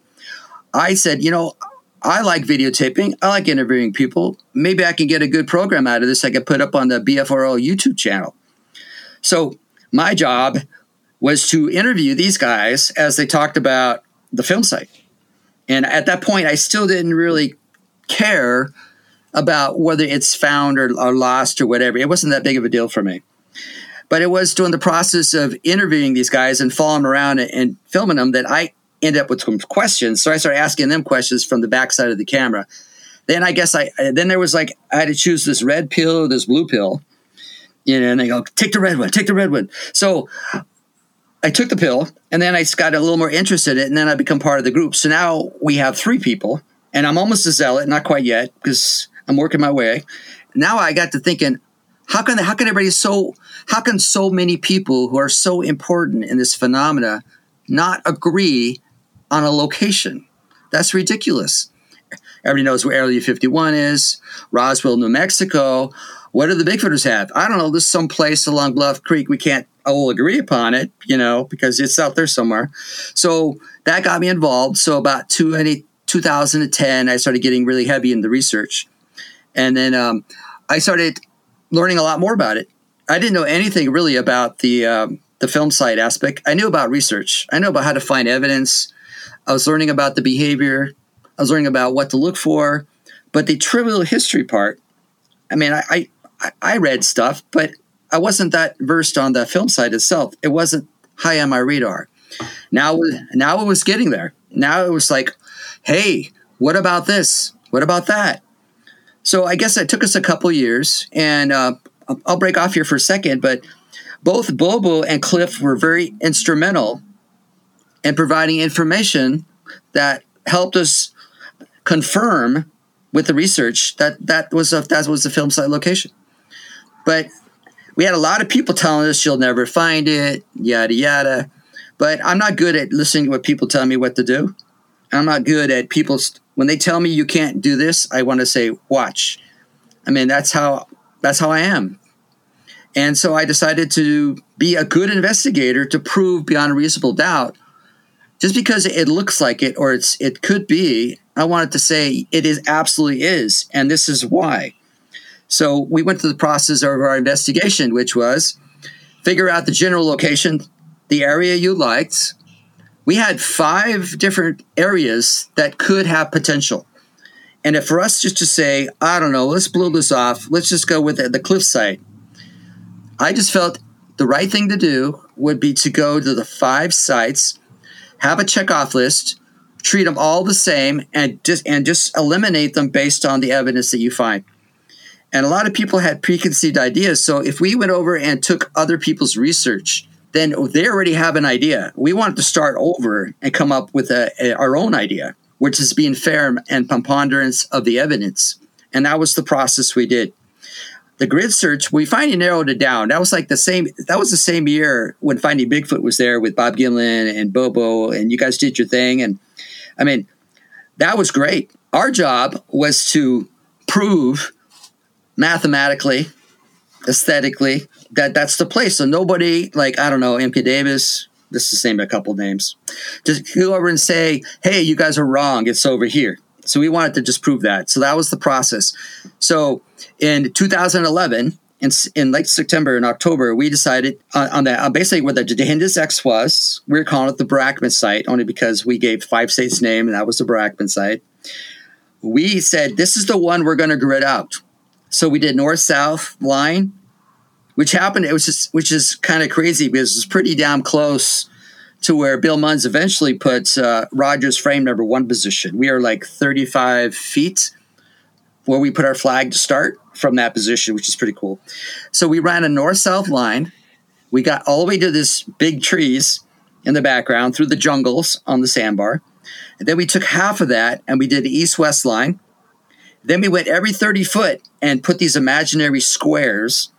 I said, you know, I like videotaping. I like interviewing people. Maybe I can get a good program out of this I could put up on the BFRO YouTube channel. So my job was to interview these guys as they talked about the film site. And at that point, I still didn't really care about whether it's found or, or, lost or whatever. It wasn't that big of a deal for me. But it was during the process of interviewing these guys and following around and, and filming them that I ended up with some questions. So I started asking them questions from the backside of the camera. Then I guess I then there was like I had to choose this red pill or this blue pill You know, and they go, take the red one, take the red one. So I took the pill and then I got a little more interested in it and then I become part of the group. So now we have three people and I'm almost a zealot, not quite yet because I'm working my way. Now I got to thinking, how can how can everybody so how can so many people who are so important in this phenomena not agree on a location? That's ridiculous. Everybody knows where Area 51 is, Roswell, New Mexico. What do the Bigfooters have? I don't know. There's some place along Bluff Creek. We can't all agree upon it, you know, because it's out there somewhere. So that got me involved. So about 20, 2010, I started getting really heavy in the research. And then um, I started learning a lot more about it. I didn't know anything really about the um, the film site aspect. I knew about research. I knew about how to find evidence. I was learning about the behavior. I was learning about what to look for. But the trivial history part, I mean, I I, I read stuff, but I wasn't that versed on the film site itself. It wasn't high on my radar. Now, now it was getting there. Now it was like, hey, what about this? What about that? So I guess it took us a couple years, and uh, I'll break off here for a second, but both Bobo and Cliff were very instrumental in providing information that helped us confirm with the research that that was a, that was the film site location. But we had a lot of people telling us you'll never find it, yada yada. But I'm not good at listening to what people tell me what to do. I'm not good at people when they tell me you can't do this. I want to say watch. I mean that's how that's how I am. And so I decided to be a good investigator to prove beyond reasonable doubt. Just because it looks like it or it's it could be, I wanted to say it is absolutely is, and this is why. So we went through the process of our investigation, which was figure out the general location, the area you liked. We had five different areas that could have potential. And if for us just to say, I don't know, let's blow this off, let's just go with the, the cliff site. I just felt the right thing to do would be to go to the five sites, have a checkoff list, treat them all the same, and just and just eliminate them based on the evidence that you find. And a lot of people had preconceived ideas. So if we went over and took other people's research, then they already have an idea. We wanted to start over and come up with a, a, our own idea, which is being fair and preponderance of the evidence. And that was the process we did. The grid search, we finally narrowed it down. That was like the same. That was the same year when Finding Bigfoot was there with Bob Gimlin and Bobo, and you guys did your thing. And I mean, that was great. Our job was to prove mathematically, aesthetically, that that's the place. So nobody, like, I don't know, MK Davis, this is name a couple names, just go over and say, hey, you guys are wrong. It's over here. So we wanted to just prove that. So that was the process. So in 2011, in, in late September and October, we decided on, on that, uh, basically where the Dahinden's X was, We are calling it the Barackman site only because we gave five states name and that was the Barackman site. We said, this is the one we're going to grid out. So we did north south line, which happened. It was just, which is kind of crazy because it's pretty damn close to where Bill Munns eventually puts uh, Rogers frame number one position. We are like 35 feet where we put our flag to start from that position, which is pretty cool. So we ran a north south line. We got all the way to this big trees in the background through the jungles on the sandbar. And then we took half of that and we did the east west line. Then we went every 30 foot and put these imaginary squares.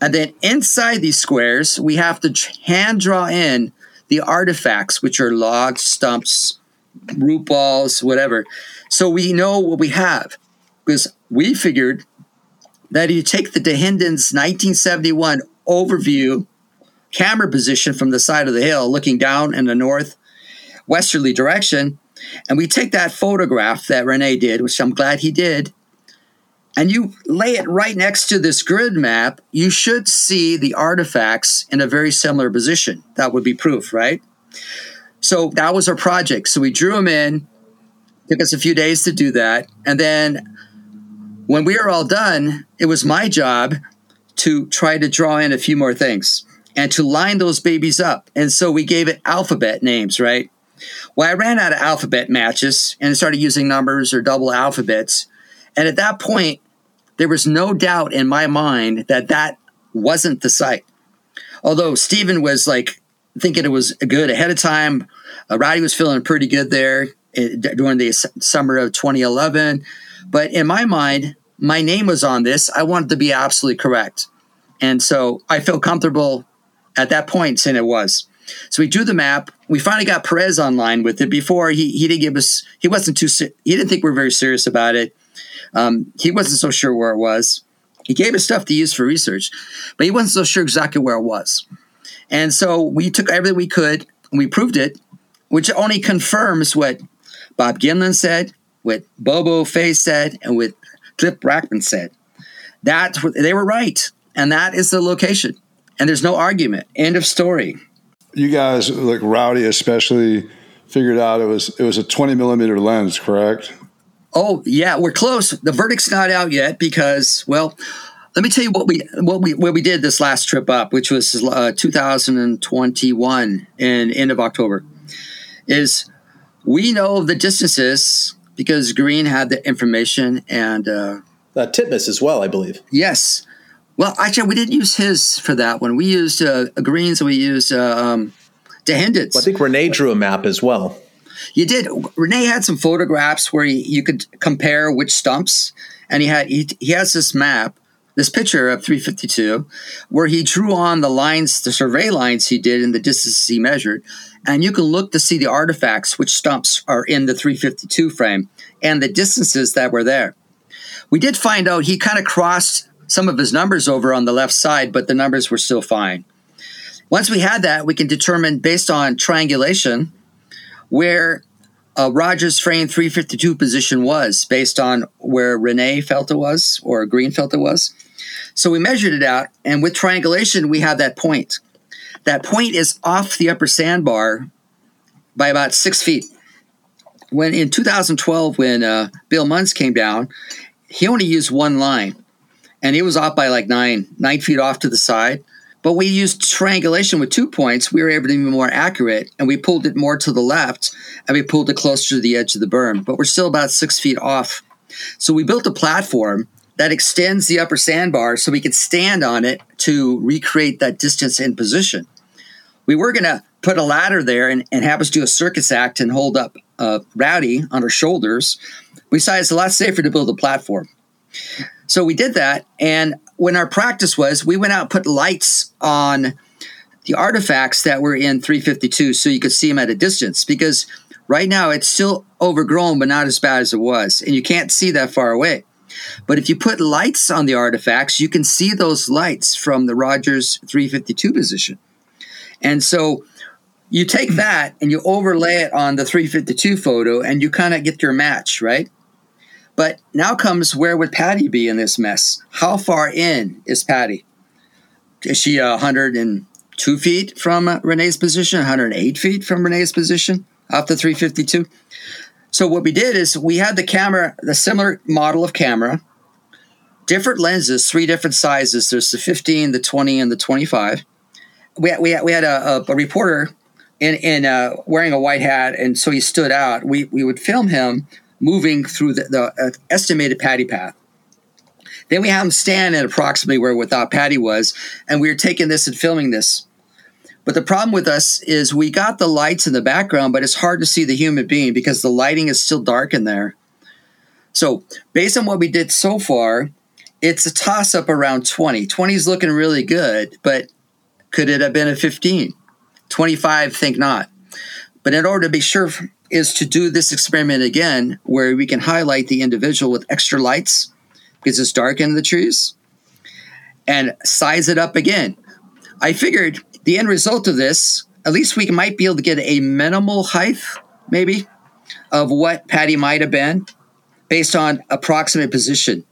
And then inside these squares, we have to hand draw in the artifacts, which are logs, stumps, root balls, whatever. So we know what we have. Because we figured that if you take the Dahinden's 1971 overview camera position from the side of the hill, looking down in the north westerly direction, and we take that photograph that Rene did, which I'm glad he did, and you lay it right next to this grid map, you should see the artifacts in a very similar position. That would be proof, right? So that was our project. So we drew them in. Took us a few days to do that. And then when we were all done, it was my job to try to draw in a few more things and to line those babies up. And so we gave it alphabet names, right? Well, I ran out of alphabet matches and started using numbers or double alphabets. And at that point, there was no doubt in my mind that that wasn't the site. Although Steven was like thinking it was good ahead of time, uh, Rowdy was feeling pretty good there eh, during the summer of 2011. But in my mind, my name was on this. I wanted to be absolutely correct. And so I felt comfortable at that point saying it was. So we drew the map. We finally got Perez online with it. Before he he didn't give us he wasn't too he didn't think we are very serious about it. Um, he wasn't so sure where it was. He gave us stuff to use for research, but he wasn't so sure exactly where it was. And so we took everything we could and we proved it, which only confirms what Bob Gimlin said, what Bobo Fay said, and what Cliff Barackman said. That they were right, and that is the location. And there's no argument. End of story. You guys, like Rowdy especially, figured out it was it was a 20 millimeter lens, correct? Oh yeah, we're close. The verdict's not out yet because, well, let me tell you what we what we what we did this last trip up, which was uh, 2021 in end of October. Is we know the distances because Green had the information and uh, Uh, Titmus as well, I believe. yes, well actually we didn't use his for that one. We used uh, Greens and we used uh, um. Well, I think Rene drew a map as well. You did. Rene had some photographs where he, you could compare which stumps, and he had he, he has this map, this picture of 352, where he drew on the lines, the survey lines he did, and the distances he measured, and you can look to see the artifacts, which stumps are in the 352 frame, and the distances that were there. We did find out he kind of crossed some of his numbers over on the left side, but the numbers were still fine. Once we had that, we can determine based on triangulation where uh, Rogers' frame 352 position was based on where Rene felt it was or Green felt it was. So we measured it out, and with triangulation, we have that point. That point is off the upper sandbar by about six feet. When in 2012, when uh, Bill Munns came down, he only used one line, and it was off by like nine nine feet off to the side. But we used triangulation with two points. We were able to be more accurate, and we pulled it more to the left, and we pulled it closer to the edge of the berm. But we're still about six feet off. So we built a platform that extends the upper sandbar so we could stand on it to recreate that distance in position. We were going to put a ladder there and, and have us do a circus act and hold up uh, Rowdy on our shoulders. We decided it's a lot safer to build a platform. So we did that. And when our practice was, we went out and put lights on the artifacts that were in 352 so you could see them at a distance because right now it's still overgrown, but not as bad as it was. And you can't see that far away. But if you put lights on the artifacts, you can see those lights from the Rogers 352 position. And so you take hmm. that and you overlay it on the 352 photo and you kind of get your match, right? But now comes where would Patty be in this mess? How far in is Patty? Is she uh, 102 feet from Rene's position, 108 feet from Rene's position off the 352? So what we did is we had the camera, the similar model of camera, different lenses, three different sizes. There's the 15, the 20, and the 25. We had, we had, we had a, a, a reporter in, in uh, wearing a white hat, and so he stood out. We, we would film him moving through the, the uh, estimated Patty path. Then we have him stand at approximately where without Patty was, and we were taking this and filming this. But the problem with us is we got the lights in the background, but it's hard to see the human being because the lighting is still dark in there. So, based on what we did so far, it's a toss up around 20. 20 is looking really good, but could it have been a 15? 25, think not. But in order to be sure, is to do this experiment again where we can highlight the individual with extra lights because it's dark in the trees and size it up again. I figured the end result of this, at least we might be able to get a minimal height, maybe, of what Patty might have been based on approximate position.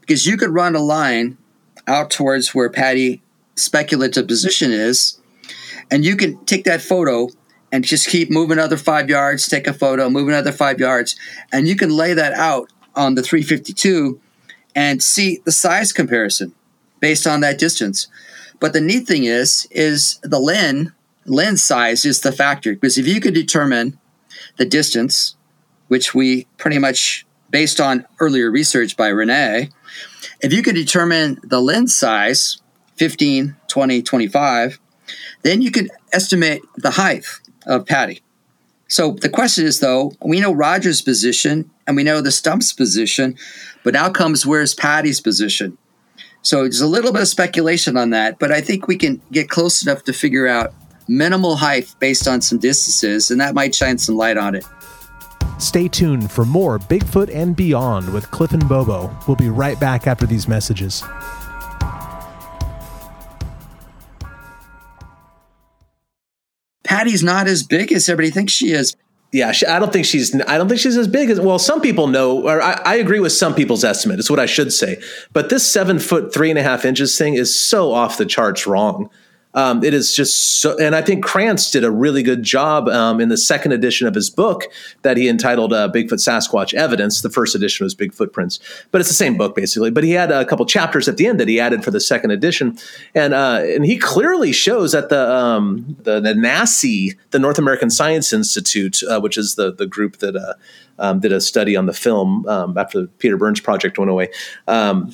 Because you could run a line out towards where Patty speculative position is, and you can take that photo and just keep moving another five yards, take a photo, move another five yards, and you can lay that out on the 352 and see the size comparison based on that distance. But the neat thing is, is the lens lens size is the factor. Because if you could determine the distance, which we pretty much based on earlier research by Rene, if you could determine the lens size 15, 20, 25, then you could estimate the height of Patty. So the question is, though, we know Roger's position and we know the stump's position, but now comes where's Patty's position? So there's a little bit of speculation on that, but I think we can get close enough to figure out minimal height based on some distances, and that might shine some light on it. Stay tuned for more Bigfoot and Beyond with Cliff and Bobo. We'll be right back after these messages. Patty's not as big as everybody thinks she is. Yeah, she, I don't think she's. I don't think she's as big as. Well, some people know, or I, I agree with some people's estimate. It's what I should say. But this seven foot three and a half inches thing is so off the charts wrong. Um, it is just so, and I think Krantz did a really good job um, in the second edition of his book that he entitled uh, Bigfoot Sasquatch Evidence. The first edition was Big Footprints, but it's the same book basically. But he had a couple chapters at the end that he added for the second edition, and uh, and he clearly shows that the um, the, the NASI, the North American Science Institute, uh, which is the the group that uh, um, did a study on the film um, after the Peter Byrne's project went away. Um,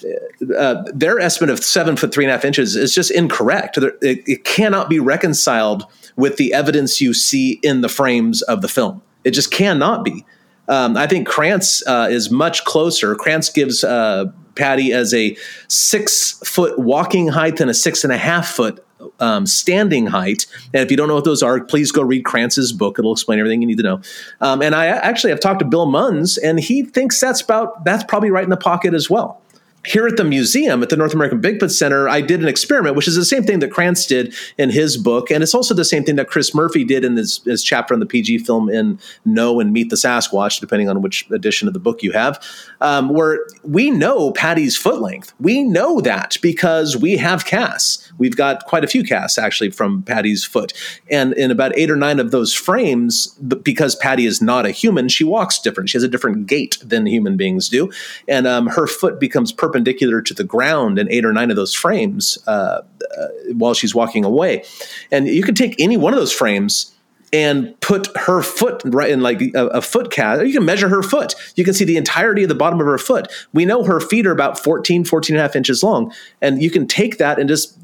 uh, their estimate of seven foot three and a half inches is just incorrect. It, it, cannot be reconciled with the evidence you see in the frames of the film. It just cannot be. Um, I think Krantz uh, is much closer. Krantz gives uh, Patty as a six foot walking height and a six and a half foot um, standing height. And if you don't know what those are, please go read Krantz's book. It'll explain everything you need to know. Um, and I actually have talked to Bill Munns, and he thinks that's about that's probably right in the pocket as well here at the museum at the North American Bigfoot Center, I did an experiment, which is the same thing that Krantz did in his book, and it's also the same thing that Chris Murphy did in his, his chapter on the PG film in Know and Meet the Sasquatch, depending on which edition of the book you have, um, where we know Patty's foot length. We know that because we have casts. We've got quite a few casts actually from Patty's foot, and in about eight or nine of those frames, because Patty is not a human, she walks different. She has a different gait than human beings do, and um, her foot becomes perfect perpendicular to the ground in eight or nine of those frames uh, uh, while she's walking away. And you can take any one of those frames and put her foot right in like a, a, foot cast. You can measure her foot. You can see the entirety of the bottom of her foot. We know her feet are about 14, 14 and a half inches long. And you can take that and just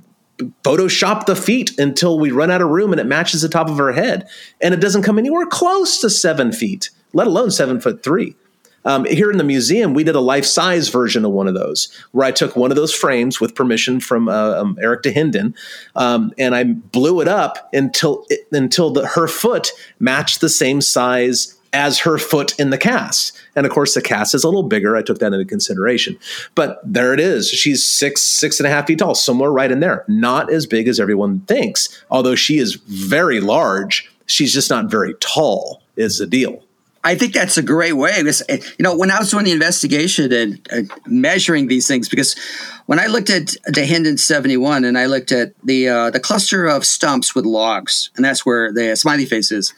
Photoshop the feet until we run out of room and it matches the top of her head. And it doesn't come anywhere close to seven feet, let alone seven foot three. Um, here in the museum, we did a life size version of one of those, where I took one of those frames with permission from uh, um, Eric Dahinden, um, and I blew it up until it, until the, her foot matched the same size as her foot in the cast. And of course, the cast is a little bigger. I took that into consideration. But there it is. She's six, six and a half feet tall, somewhere right in there. Not as big as everyone thinks, although she is very large. She's just not very tall, is the deal. I think that's a great way. Because, you know, when I was doing the investigation and uh, measuring these things, because when I looked at the Hinden 71 and I looked at the uh, the cluster of stumps with logs, and that's where the smiley face is.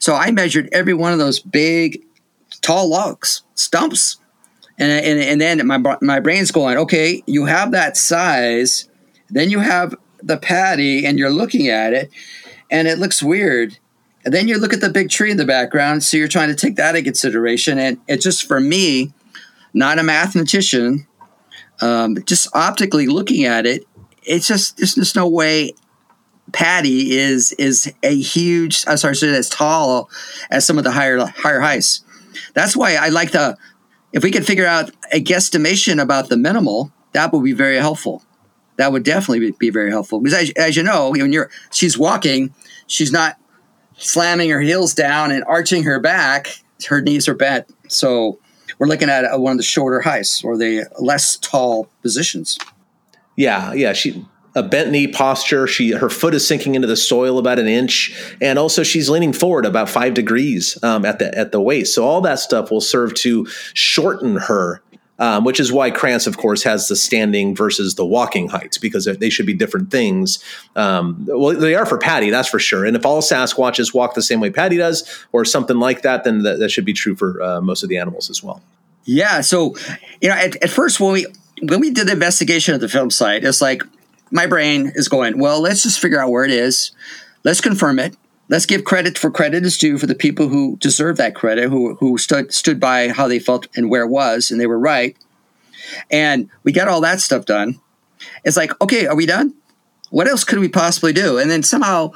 So I measured every one of those big, tall logs, stumps. And, and, and then my, my brain's going, okay, you have that size, then you have the Patty, and you're looking at it, and it looks weird and then you look at the big tree in the background, so you're trying to take that in consideration. And it just for me, not a mathematician, um, just optically looking at it, it's just there's just no way Patty is is a huge. I'm sorry, as tall as some of the higher higher heights. That's why I like the. If we could figure out a guesstimation about the minimal, that would be very helpful. That would definitely be, be very helpful because, as, as you know, when you're she's walking, she's not slamming her heels down and arching her back. Her knees are bent. So we're looking at one of the shorter heights or the less tall positions. Yeah, yeah. She a bent knee posture. She her foot is sinking into the soil about an inch, and also she's leaning forward about five degrees um, at the at the waist. So all that stuff will serve to shorten her um, which is why Krantz, of course, has the standing versus the walking heights because they should be different things. Um, well, they are for Patty, that's for sure. And if all Sasquatches walk the same way Patty does, or something like that, then that, that should be true for uh, most of the animals as well. Yeah. So, you know, at, at first when we when we did the investigation at the film site, it's like my brain is going, well, let's just figure out where it is. Let's confirm it let's give credit for credit is due for the people who deserve that credit, who who stood stood by how they felt and where it was, and they were right. And we got all that stuff done. it's like, okay, are we done? What else could we possibly do? And then somehow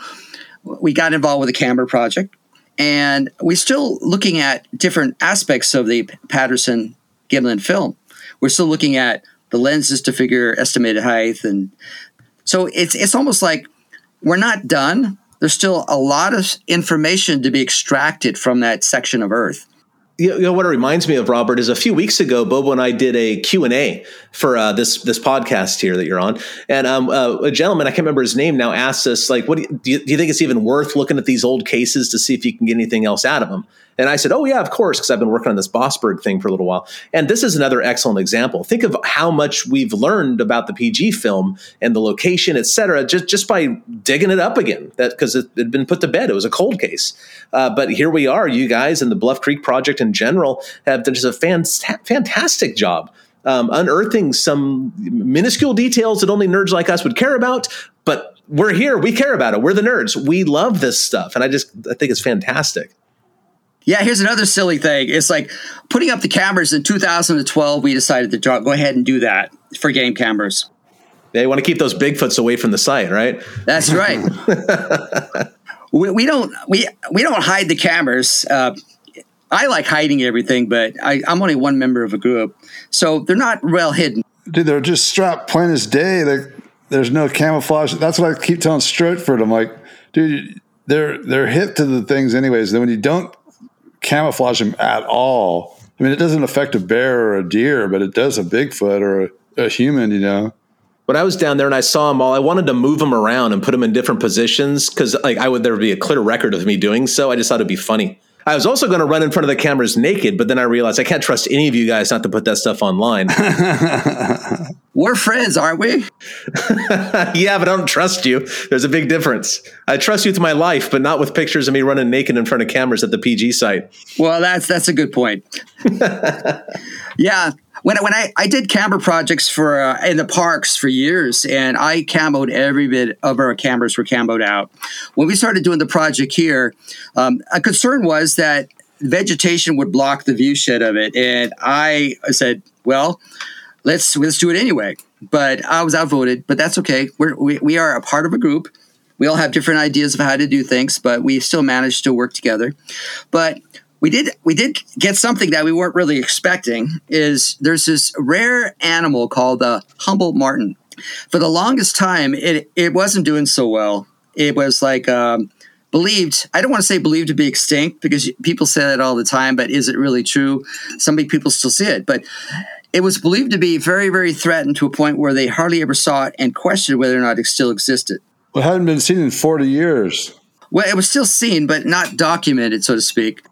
we got involved with the camera project, and we're still looking at different aspects of the Patterson Gimlin film. We're still looking at the lenses to figure estimated height, and so it's it's almost like we're not done. There's still a lot of information to be extracted from that section of Earth. You know what it reminds me of robert is a few weeks ago bobo and i did a q&a for uh, this this podcast here that you're on. And um, uh, a gentleman i can't remember his name now asked us like what do you, do you think it's even worth looking at these old cases to see if you can get anything else out of them and I said, Oh, yeah, of course, because I've been working on this Mossberg thing for a little while. And this is another excellent example. Think of how much we've learned about the PG film and the location, et cetera, just, just by digging it up again, that because it had been put to bed. It was a cold case. Uh, but here we are, you guys and the Bluff Creek Project in general have done just a fan- fantastic job. Um, unearthing some minuscule details that only nerds like us would care about, but we're here. We care about it. We're the nerds. We love this stuff, and I just I think it's fantastic. Yeah, here's another silly thing. It's like putting up the cameras in 2012. We decided to go ahead and do that for game cameras. They want to keep those Bigfoots away from the site, right? That's right. we, we, don't we we don't hide the cameras. Uh, I like hiding everything, but I, I'm only one member of a group, so they're not well hidden. Dude, they're just strapped plain as day. Like there's no camouflage. That's what I keep telling Streufert. I'm like, dude, they're they're hip to the things anyways. Then when you don't camouflage them at all. I mean, it doesn't affect a bear or a deer, but it does a Bigfoot or a, a human, you know. When I was down there and I saw them all, I wanted to move them around and put them in different positions because, like, I would there would be a clear record of me doing so. I just thought it'd be funny. I was also going to run in front of the cameras naked, but then I realized I can't trust any of you guys not to put that stuff online. We're friends, aren't we? yeah, but I don't trust you. There's a big difference. I trust you with my life, but not with pictures of me running naked in front of cameras at the PG site. Well, that's that's a good point. yeah, when when I, I did camera projects for uh, in the parks for years, and I camoed every bit of our cameras were camoed out. When we started doing the project here, um, a concern was that vegetation would block the viewshed of it, and I said, well, let's let's do it anyway. But I was outvoted, but that's okay. We're, we we are a part of a group. We all have different ideas of how to do things, but we still managed to work together. But we did we did get something that we weren't really expecting is there's this rare animal called the Humboldt marten. For the longest time, it it wasn't doing so well. It was like um, believed. I don't want to say believed to be extinct because people say that all the time, but is it really true? Some people still see it, but it was believed to be very very threatened to a point where they hardly ever saw it and questioned whether or not it still existed. Well, it hadn't been seen in forty years. Well, it was still seen, but not documented, so to speak.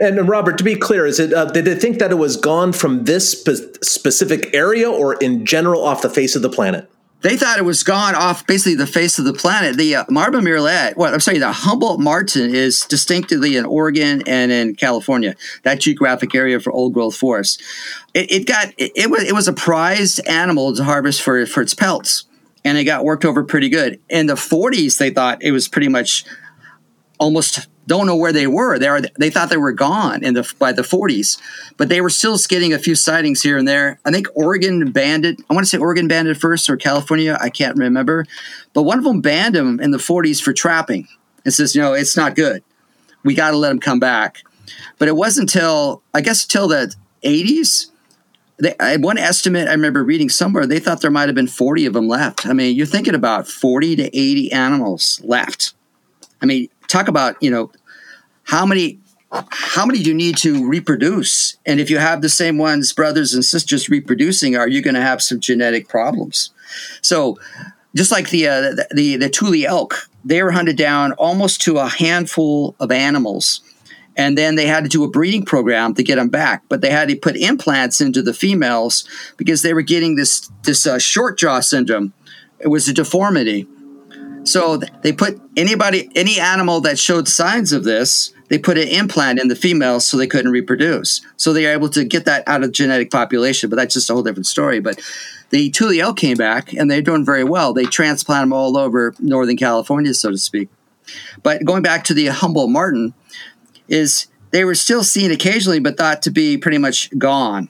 And Robert, to be clear, is it uh, did they think that it was gone from this spe- specific area or in general off the face of the planet? They thought it was gone off basically the face of the planet. The uh, marbled murrelet, well, I'm sorry, the Humboldt marten is distinctively in Oregon and in California, that geographic area for old growth forests. It, it got it, it was it was a prized animal to harvest for for its pelts, and it got worked over pretty good. In the 40s, they thought it was pretty much almost don't know where they were. They are they thought they were gone in the by the 40s, but they were still getting a few sightings here and there. I think Oregon banned it. I want to say Oregon banned it first or California. I can't remember, but one of them banned them in the 40s for trapping. It says, you know, it's not good. We got to let them come back. But it wasn't until I guess until the 80s. They, one estimate I remember reading somewhere, they thought there might have been 40 of them left. I mean, you're thinking about 40 to 80 animals left. I mean, talk about you know how many how many do you need to reproduce? And if you have the same ones brothers and sisters reproducing are you going to have some genetic problems? So just like the, uh, the the Tule elk they were hunted down almost to a handful of animals. And then they had to do a breeding program to get them back but they had to put implants into the females because they were getting this this uh, short jaw syndrome. It was a deformity so they put anybody, any animal that showed signs of this, they put an implant in the females so they couldn't reproduce. So they are able to get that out of genetic population, but that's just a whole different story. But the Tule elk came back and they're doing very well. They transplant them all over Northern California, so to speak. But going back to the Humboldt marten, is they were still seen occasionally, but thought to be pretty much gone.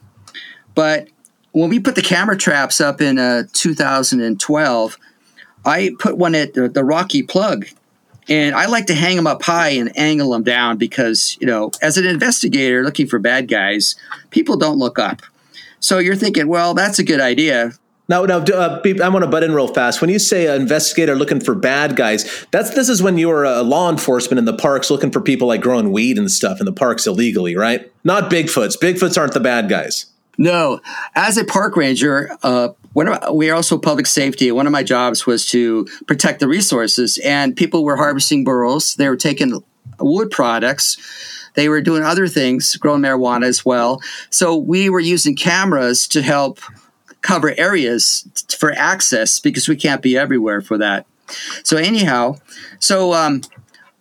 But when we put the camera traps up in uh, 2012, I put one at the, the Rocky Plug, and I like to hang them up high and angle them down because you know, as an investigator looking for bad guys, people don't look up. So you're thinking, well, that's a good idea. Now, now, uh, I want to butt in real fast. When you say an investigator looking for bad guys, that's this is when you were a law enforcement in the parks looking for people like growing weed and stuff in the parks illegally, right? Not Bigfoots. Bigfoots aren't the bad guys. No, as a park ranger, uh, one of, we are also public safety. One of my jobs was to protect the resources, and people were harvesting burls. They were taking wood products. They were doing other things, growing marijuana as well. So we were using cameras to help cover areas for access because we can't be everywhere for that. So anyhow, so um,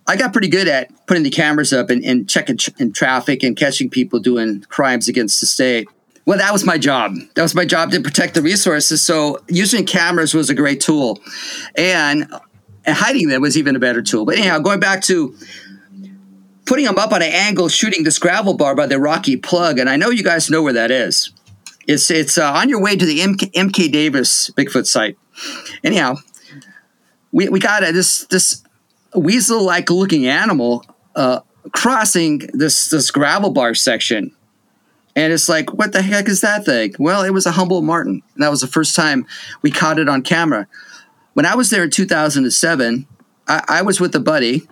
I got pretty good at putting the cameras up and, and checking in traffic and catching people doing crimes against the state. Well, that was my job. That was my job to protect the resources. So using cameras was a great tool, and, and hiding them was even a better tool. But anyhow, going back to putting them up on an angle, shooting this gravel bar by the Rocky Plug, and I know you guys know where that is. It's it's uh, on your way to the MK, MK Davis Bigfoot site. Anyhow, we we got a, this this weasel like looking animal uh, crossing this this gravel bar section. And it's like, what the heck is that thing? Well, it was a Humboldt marten. And that was the first time we caught it on camera. When I was there in 2007, I, I was with a buddy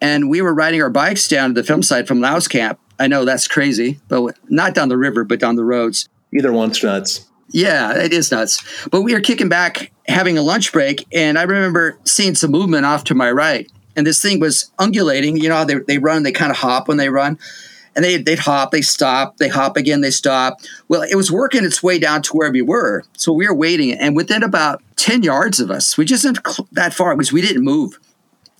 and we were riding our bikes down to the film site from Louse Camp. I know that's crazy, but not down the river, but down the roads. Either one's nuts. Yeah, it is nuts. But we were kicking back, having a lunch break, and I remember seeing some movement off to my right. And this thing was undulating. You know how they, they run, they kind of hop when they run. And they, they'd hop, they stop, they hop again, they stop. Well, it was working its way down to where we were. So we were waiting. And within about 10 yards of us, we just didn't that far because we didn't move.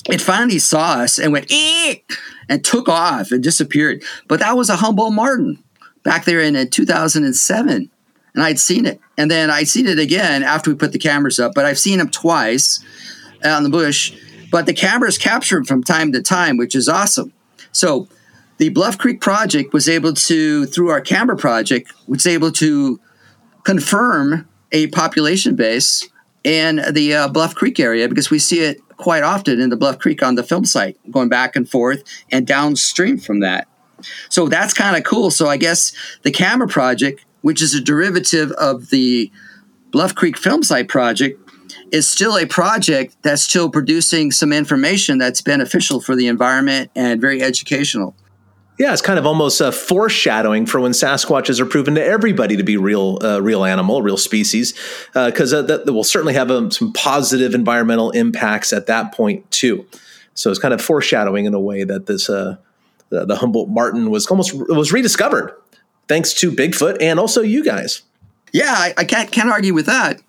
It finally saw us and went, Eek! and took off and disappeared. But that was a Humboldt marten back there in uh, 2007 and I'd seen it. And then I'd seen it again after we put the cameras up, but I've seen him twice in the bush. But the cameras capture him from time to time, which is awesome. So the Bluff Creek project was able to, through our camera project, was able to confirm a population base in the uh, Bluff Creek area because we see it quite often in the Bluff Creek on the film site, going back and forth and downstream from that. So that's kind of cool. So I guess the camera project, which is a derivative of the Bluff Creek Film Site project, is still a project that's still producing some information that's beneficial for the environment and very educational. Yeah, it's kind of almost a foreshadowing for when Sasquatches are proven to everybody to be real, uh, real animal, real species, because uh, that, that, will certainly have um, some positive environmental impacts at that point too. So it's kind of foreshadowing in a way that this uh, the, the Humboldt marten was almost was rediscovered thanks to Bigfoot and also you guys. Yeah, I, I, can't can't argue with that.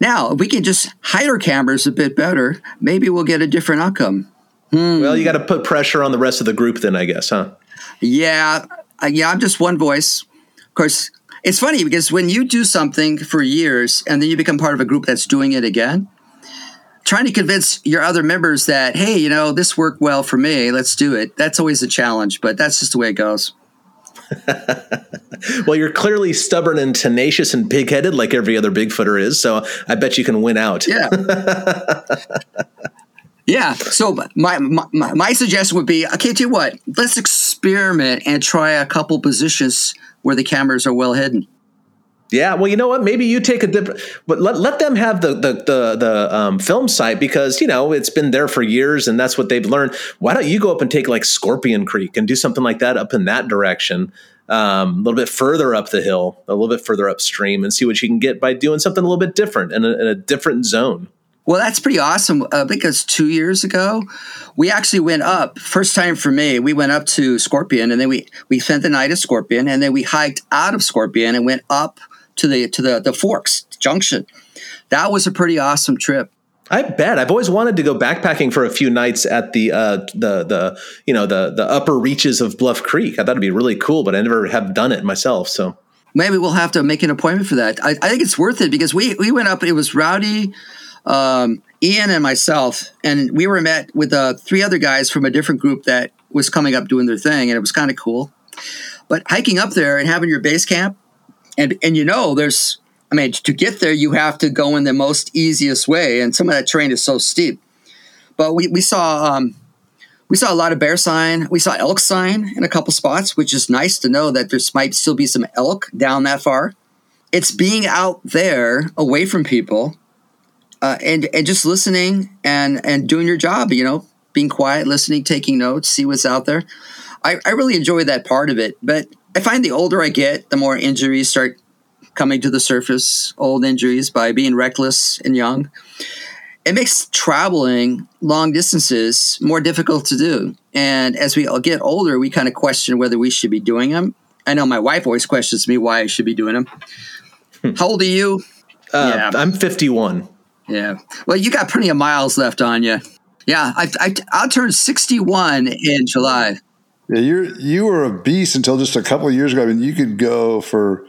Now, if we can just hide our cameras a bit better, maybe we'll get a different outcome. Hmm. Well, you got to put pressure on the rest of the group, then I guess, huh? Yeah, yeah. I'm just one voice. Of course, it's funny because when you do something for years and then you become part of a group that's doing it again, trying to convince your other members that hey, you know, this worked well for me. Let's do it. That's always a challenge, but that's just the way it goes. well, you're clearly stubborn and tenacious and pig-headed, like every other Bigfooter is. So I bet you can win out. Yeah. yeah. So my, my my suggestion would be, okay, tell you what, let's experiment and try a couple positions where the cameras are well hidden. Yeah, well, you know what? Maybe you take a different, but let, let them have the the the, the um, film site because you know it's been there for years and that's what they've learned. Why don't you go up and take like Scorpion Creek and do something like that up in that direction, um, a little bit further up the hill, a little bit further upstream, and see what you can get by doing something a little bit different in a, in a different zone. Well, that's pretty awesome uh, because two years ago, we actually went up. First time for me, we went up to Scorpion, and then we we spent the night at Scorpion, and then we hiked out of Scorpion and went up to the to the the Forks Junction. That was a pretty awesome trip. I bet. I've always wanted to go backpacking for a few nights at the uh, the the you know the the upper reaches of Bluff Creek. I thought it'd be really cool, but I never have done it myself. So maybe we'll have to make an appointment for that. I, I think it's worth it because we we went up. It was Rowdy, um, Ian, and myself, and we were met with uh, three other guys from a different group that was coming up doing their thing, and it was kind of cool. But hiking up there and having your base camp and and you know there's I mean to get there you have to go in the most easiest way, and some of that terrain is so steep. But we we saw um, we saw a lot of bear sign. We saw elk sign in a couple spots, which is nice to know that there might still be some elk down that far. It's being out there away from people uh, and and just listening and and doing your job. You know, being quiet, listening, taking notes, see what's out there. I, I really enjoy that part of it. But I find the older I get, the more injuries start coming to the surface. Old injuries by being reckless and young. It makes traveling long distances more difficult to do. And as we all get older, we kind of question whether we should be doing them. I know my wife always questions me why I should be doing them. How old are you? Uh, Yeah. I'm 51. Yeah. Well, you got plenty of miles left on you. Yeah, I, I, I'll turn 61 in July. Yeah, you're you were a beast until just a couple of years ago. I mean, you could go for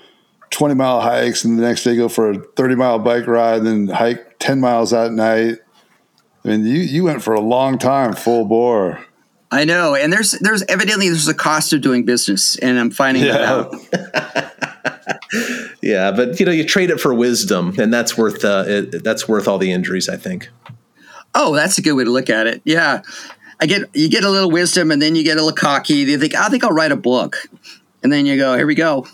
twenty mile hikes, and the next day go for a thirty mile bike ride, and then hike ten miles that night. I mean, you you went for a long time, full bore. I know, and there's there's evidently there's a cost of doing business, and I'm finding that out. Yeah, but you know, you trade it for wisdom, and that's worth uh, it, that's worth all the injuries. I think. Oh, that's a good way to look at it. Yeah, I get you get a little wisdom, and then you get a little cocky. You think I think I'll write a book, and then you go, here we go.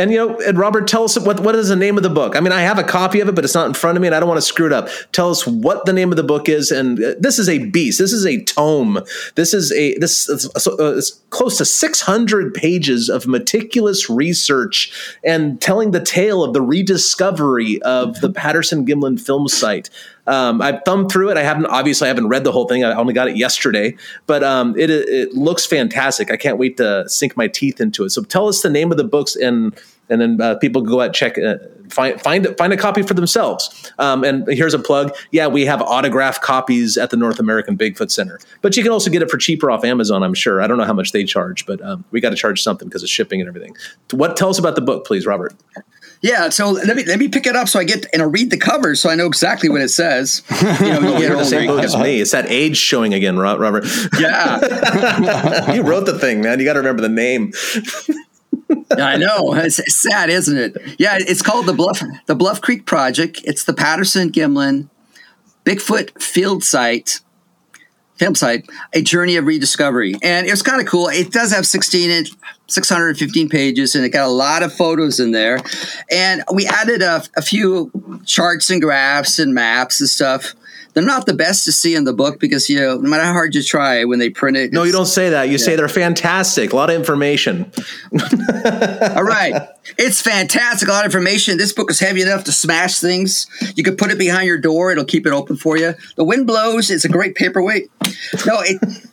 And you know, and Robert, tell us what what is the name of the book? I mean, I have a copy of it, but it's not in front of me, and I don't want to screw it up. Tell us what the name of the book is. And uh, this is a beast. This is a tome. This is a this is, uh, it's close to six hundred pages of meticulous research and telling the tale of the rediscovery of the Patterson Gimlin film site. Um, I've thumbed through it. I haven't obviously I haven't read the whole thing. I only got it yesterday, but um, it it looks fantastic. I can't wait to sink my teeth into it. So tell us the name of the books and and then uh, people go out check uh, find find find a copy for themselves. Um, and here's a plug. Yeah, we have autographed copies at the North American Bigfoot Center, but you can also get it for cheaper off Amazon. I'm sure. I don't know how much they charge, but um, we got to charge something because of shipping and everything. What tell us about the book, please, Robert? Yeah, so let me let me pick it up so I get and I'll read the cover so I know exactly what it says. You know, you get You're the same boat as me. It's that age showing again, Robert. Yeah, you wrote the thing, man. You got to remember the name. I know. It's sad, isn't it? Yeah, it's called the Bluff the Bluff Creek Project. It's the Patterson Gimlin Bigfoot Field Site film site, a journey of rediscovery. And it was kind of cool. It does have 16 inch, 615 pages, and it got a lot of photos in there. And we added a, a few charts and graphs and maps and stuff. They're not the best to see in the book because you know no matter how hard you try when they print it. No, you don't say that. You say they're fantastic. A lot of information. All right. It's fantastic. A lot of information. This book is heavy enough to smash things. You could put it behind your door, it'll keep it open for you. The wind blows. It's a great paperweight. No, it.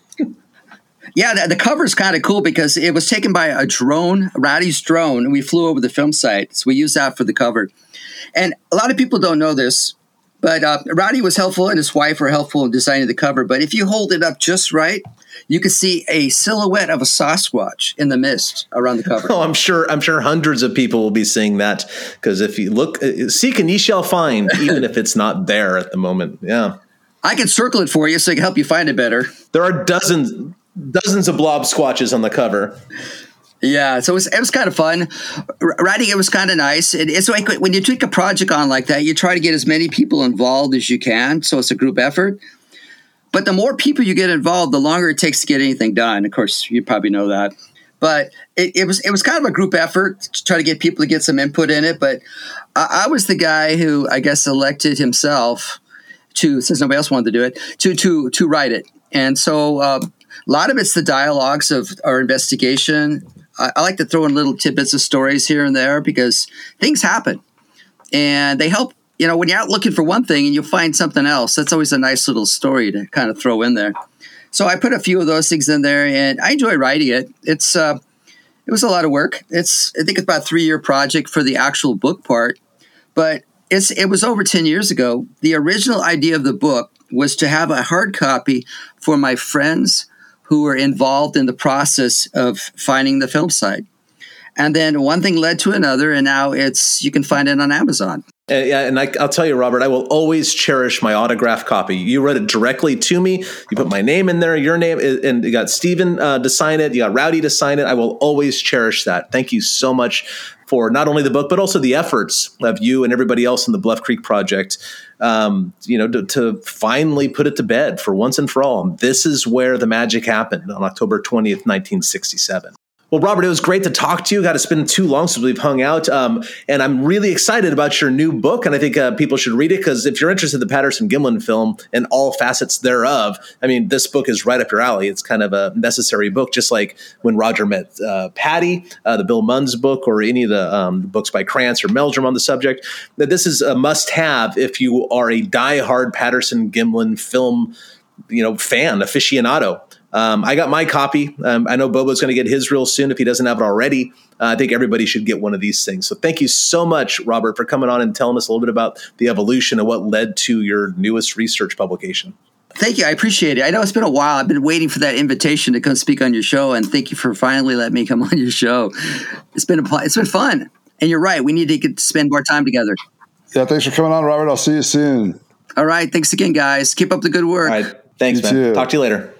Yeah, the, the cover is kind of cool because it was taken by a drone, Rowdy's drone, and we flew over the film site. So we used that for the cover. And a lot of people don't know this, but uh, Rowdy was helpful and his wife were helpful in designing the cover. But if you hold it up just right, you can see a silhouette of a Sasquatch in the mist around the cover. Oh, I'm sure. I'm sure hundreds of people will be seeing that because if you look, uh, seek and ye shall find, even if it's not there at the moment. Yeah, I can circle it for you so I can help you find it better. there are dozens, dozens of blob squatches on the cover. Yeah, so it was, it was kind of fun. Writing it was kind of nice. It, it's like when you take a project on like that, you try to get as many people involved as you can, so it's a group effort. But the more people you get involved, the longer it takes to get anything done. Of course, you probably know that. But it, it was it was kind of a group effort to try to get people to get some input in it. But I, I was the guy who I guess elected himself to since nobody else wanted to do it to to to write it and so uh, a lot of it's the dialogues of our investigation I, I like to throw in little tidbits of stories here and there because things happen. And they help you know when you're out looking for one thing and you find something else that's always a nice little story to kind of throw in there. So i put a few of those things in there and i enjoy writing it. It's uh, it was a lot of work. It's i think it's about a three year project for the actual book part but it's it was over 10 years ago. The original idea of the book was to have a hard copy for my friends who were involved in the process of finding the film site and then one thing led to another and now it's you can find it on amazon And, yeah, and I, I'll tell you, Robert, I will always cherish my autograph copy. You wrote it directly to me. You put my name in there, your name, and you got Steven uh, to sign it. You got Rowdy to sign it. I will always cherish that. Thank you so much for not only the book but also the efforts of you and everybody else in the Bluff Creek Project. Um, you know, to, to finally put it to bed for once and for all. This is where the magic happened on October twentieth, nineteen sixty-seven. Well, Robert, it was great to talk to you. Got to spend too long since we've hung out, um, and I'm really excited about your new book. And I think uh, people should read it because if you're interested in the Patterson Gimlin film and all facets thereof, I mean, this book is right up your alley. It's kind of a necessary book, just like when Roger met uh, Patty, uh, the Bill Munns book, or any of the um, books by Krantz or Meldrum on the subject. That this is a must-have if you are a die-hard Patterson Gimlin film, you know, fan aficionado. Um, I got my copy. Um, I know Bobo's going to get his real soon if he doesn't have it already. Uh, I think everybody should get one of these things. So thank you so much, Robert, for coming on and telling us a little bit about the evolution and what led to your newest research publication. Thank you. I appreciate it. I know it's been a while. I've been waiting for that invitation to come speak on your show, and thank you for finally letting me come on your show. It's been a, it's been fun, and you're right. We need to get to spend more time together. Yeah, thanks for coming on, Robert. I'll see you soon. All right. Thanks again, guys. Keep up the good work. All right. Thanks, You man. too. Talk to you later.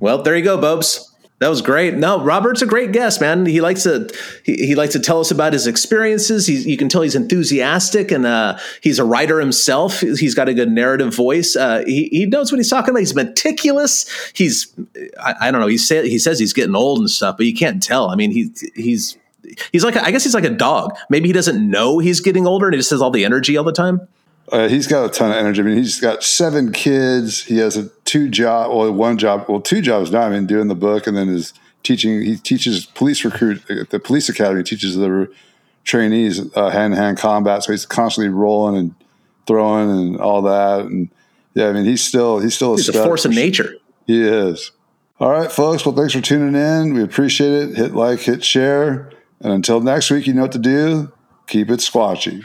Well, there you go, Bobes. That was great. No, Robert's a great guest, man. He likes to he, he likes to tell us about his experiences. He's, you can tell he's enthusiastic and uh, he's a writer himself. He's got a good narrative voice. Uh, he, he knows what he's talking about. He's meticulous. He's I, I don't know. He say, he says he's getting old and stuff, but you can't tell. I mean, he he's he's like a, I guess he's like a dog. Maybe he doesn't know he's getting older and he just has all the energy all the time. Uh, he's got a ton of energy. I mean, he's got seven kids. He has a two job, well, one job, well, two jobs now. I mean, doing the book and then is teaching. He teaches police recruit at the police academy. Teaches the trainees hand to hand combat. So he's constantly rolling and throwing and all that. And yeah, I mean, he's still he's still a, He's a stud force for of nature. He is. All right, folks. Well, thanks for tuning in. We appreciate it. Hit like, hit share. And until next week, you know what to do. Keep it squatchy.